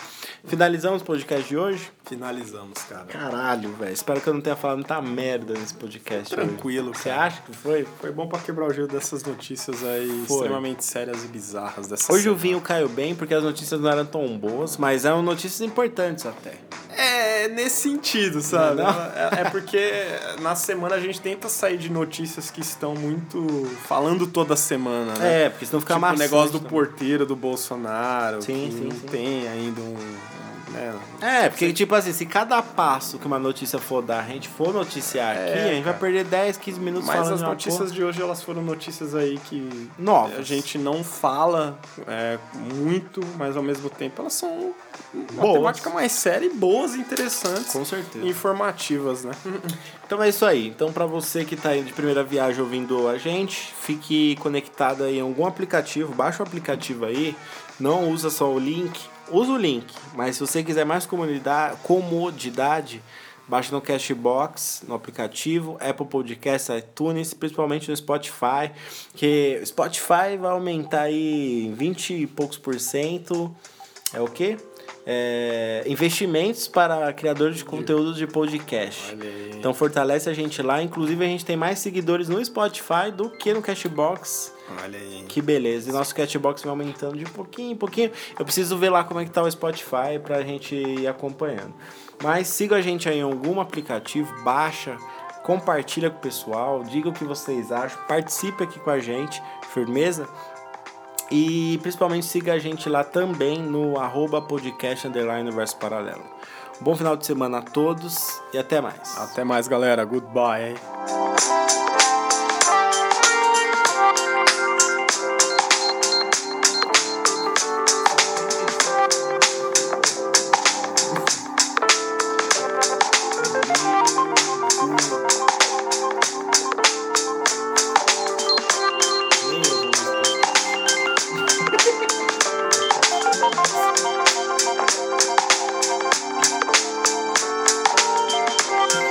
Finalizamos o podcast de hoje? Finalizamos, cara. Caralho, velho. Espero que eu não tenha falado muita merda nesse podcast. hoje. Tranquilo, Você acha que foi? Foi bom pra quebrar o gelo dessas notícias aí Foi. extremamente sérias e bizarras dessa Hoje o semana. vinho caiu bem porque as notícias não eram tão boas, mas eram notícias importantes até. É, nesse sentido, sabe? Não? É, é porque na semana a gente tenta sair de notícias que estão muito falando toda semana, né? É, porque senão fica tipo o maçante negócio do também. porteiro do Bolsonaro, Sim, que sim, não sim. tem ainda um, né? É, porque, tipo assim, se cada passo que uma notícia for dar, a gente for noticiar aqui, É, a gente vai perder 10, 15 minutos Mas falando as de uma notícias porra. de hoje, elas foram notícias aí que Novas. a gente não fala é, muito, mas ao mesmo tempo elas são uma Boas. temática mais séria e boas, interessantes, Com certeza. informativas, né? Então é isso aí. Então pra você que tá indo de primeira viagem ouvindo a gente, fique conectado aí em algum aplicativo, baixa o aplicativo aí, não usa só o link, usa o link, mas se você quiser mais comodidade, baixa no Cashbox, no aplicativo, Apple Podcasts, iTunes, principalmente no Spotify, que Spotify vai aumentar aí 20 e poucos por cento, é o quê? É, investimentos para criadores de conteúdo de podcast. Então fortalece a gente lá. Inclusive a gente tem mais seguidores no Spotify do que no Cashbox. Olha aí. Que beleza. E nosso Cashbox vai aumentando de pouquinho em pouquinho. Eu preciso ver lá como é que tá o Spotify pra gente ir acompanhando. Mas siga a gente aí em algum aplicativo, baixa, compartilha com o pessoal, diga o que vocês acham, participe aqui com a gente, firmeza? E principalmente siga a gente lá também no arroba podcast underline verso paralelo. Bom final de semana a todos e até mais. Até mais, galera. Goodbye. hein?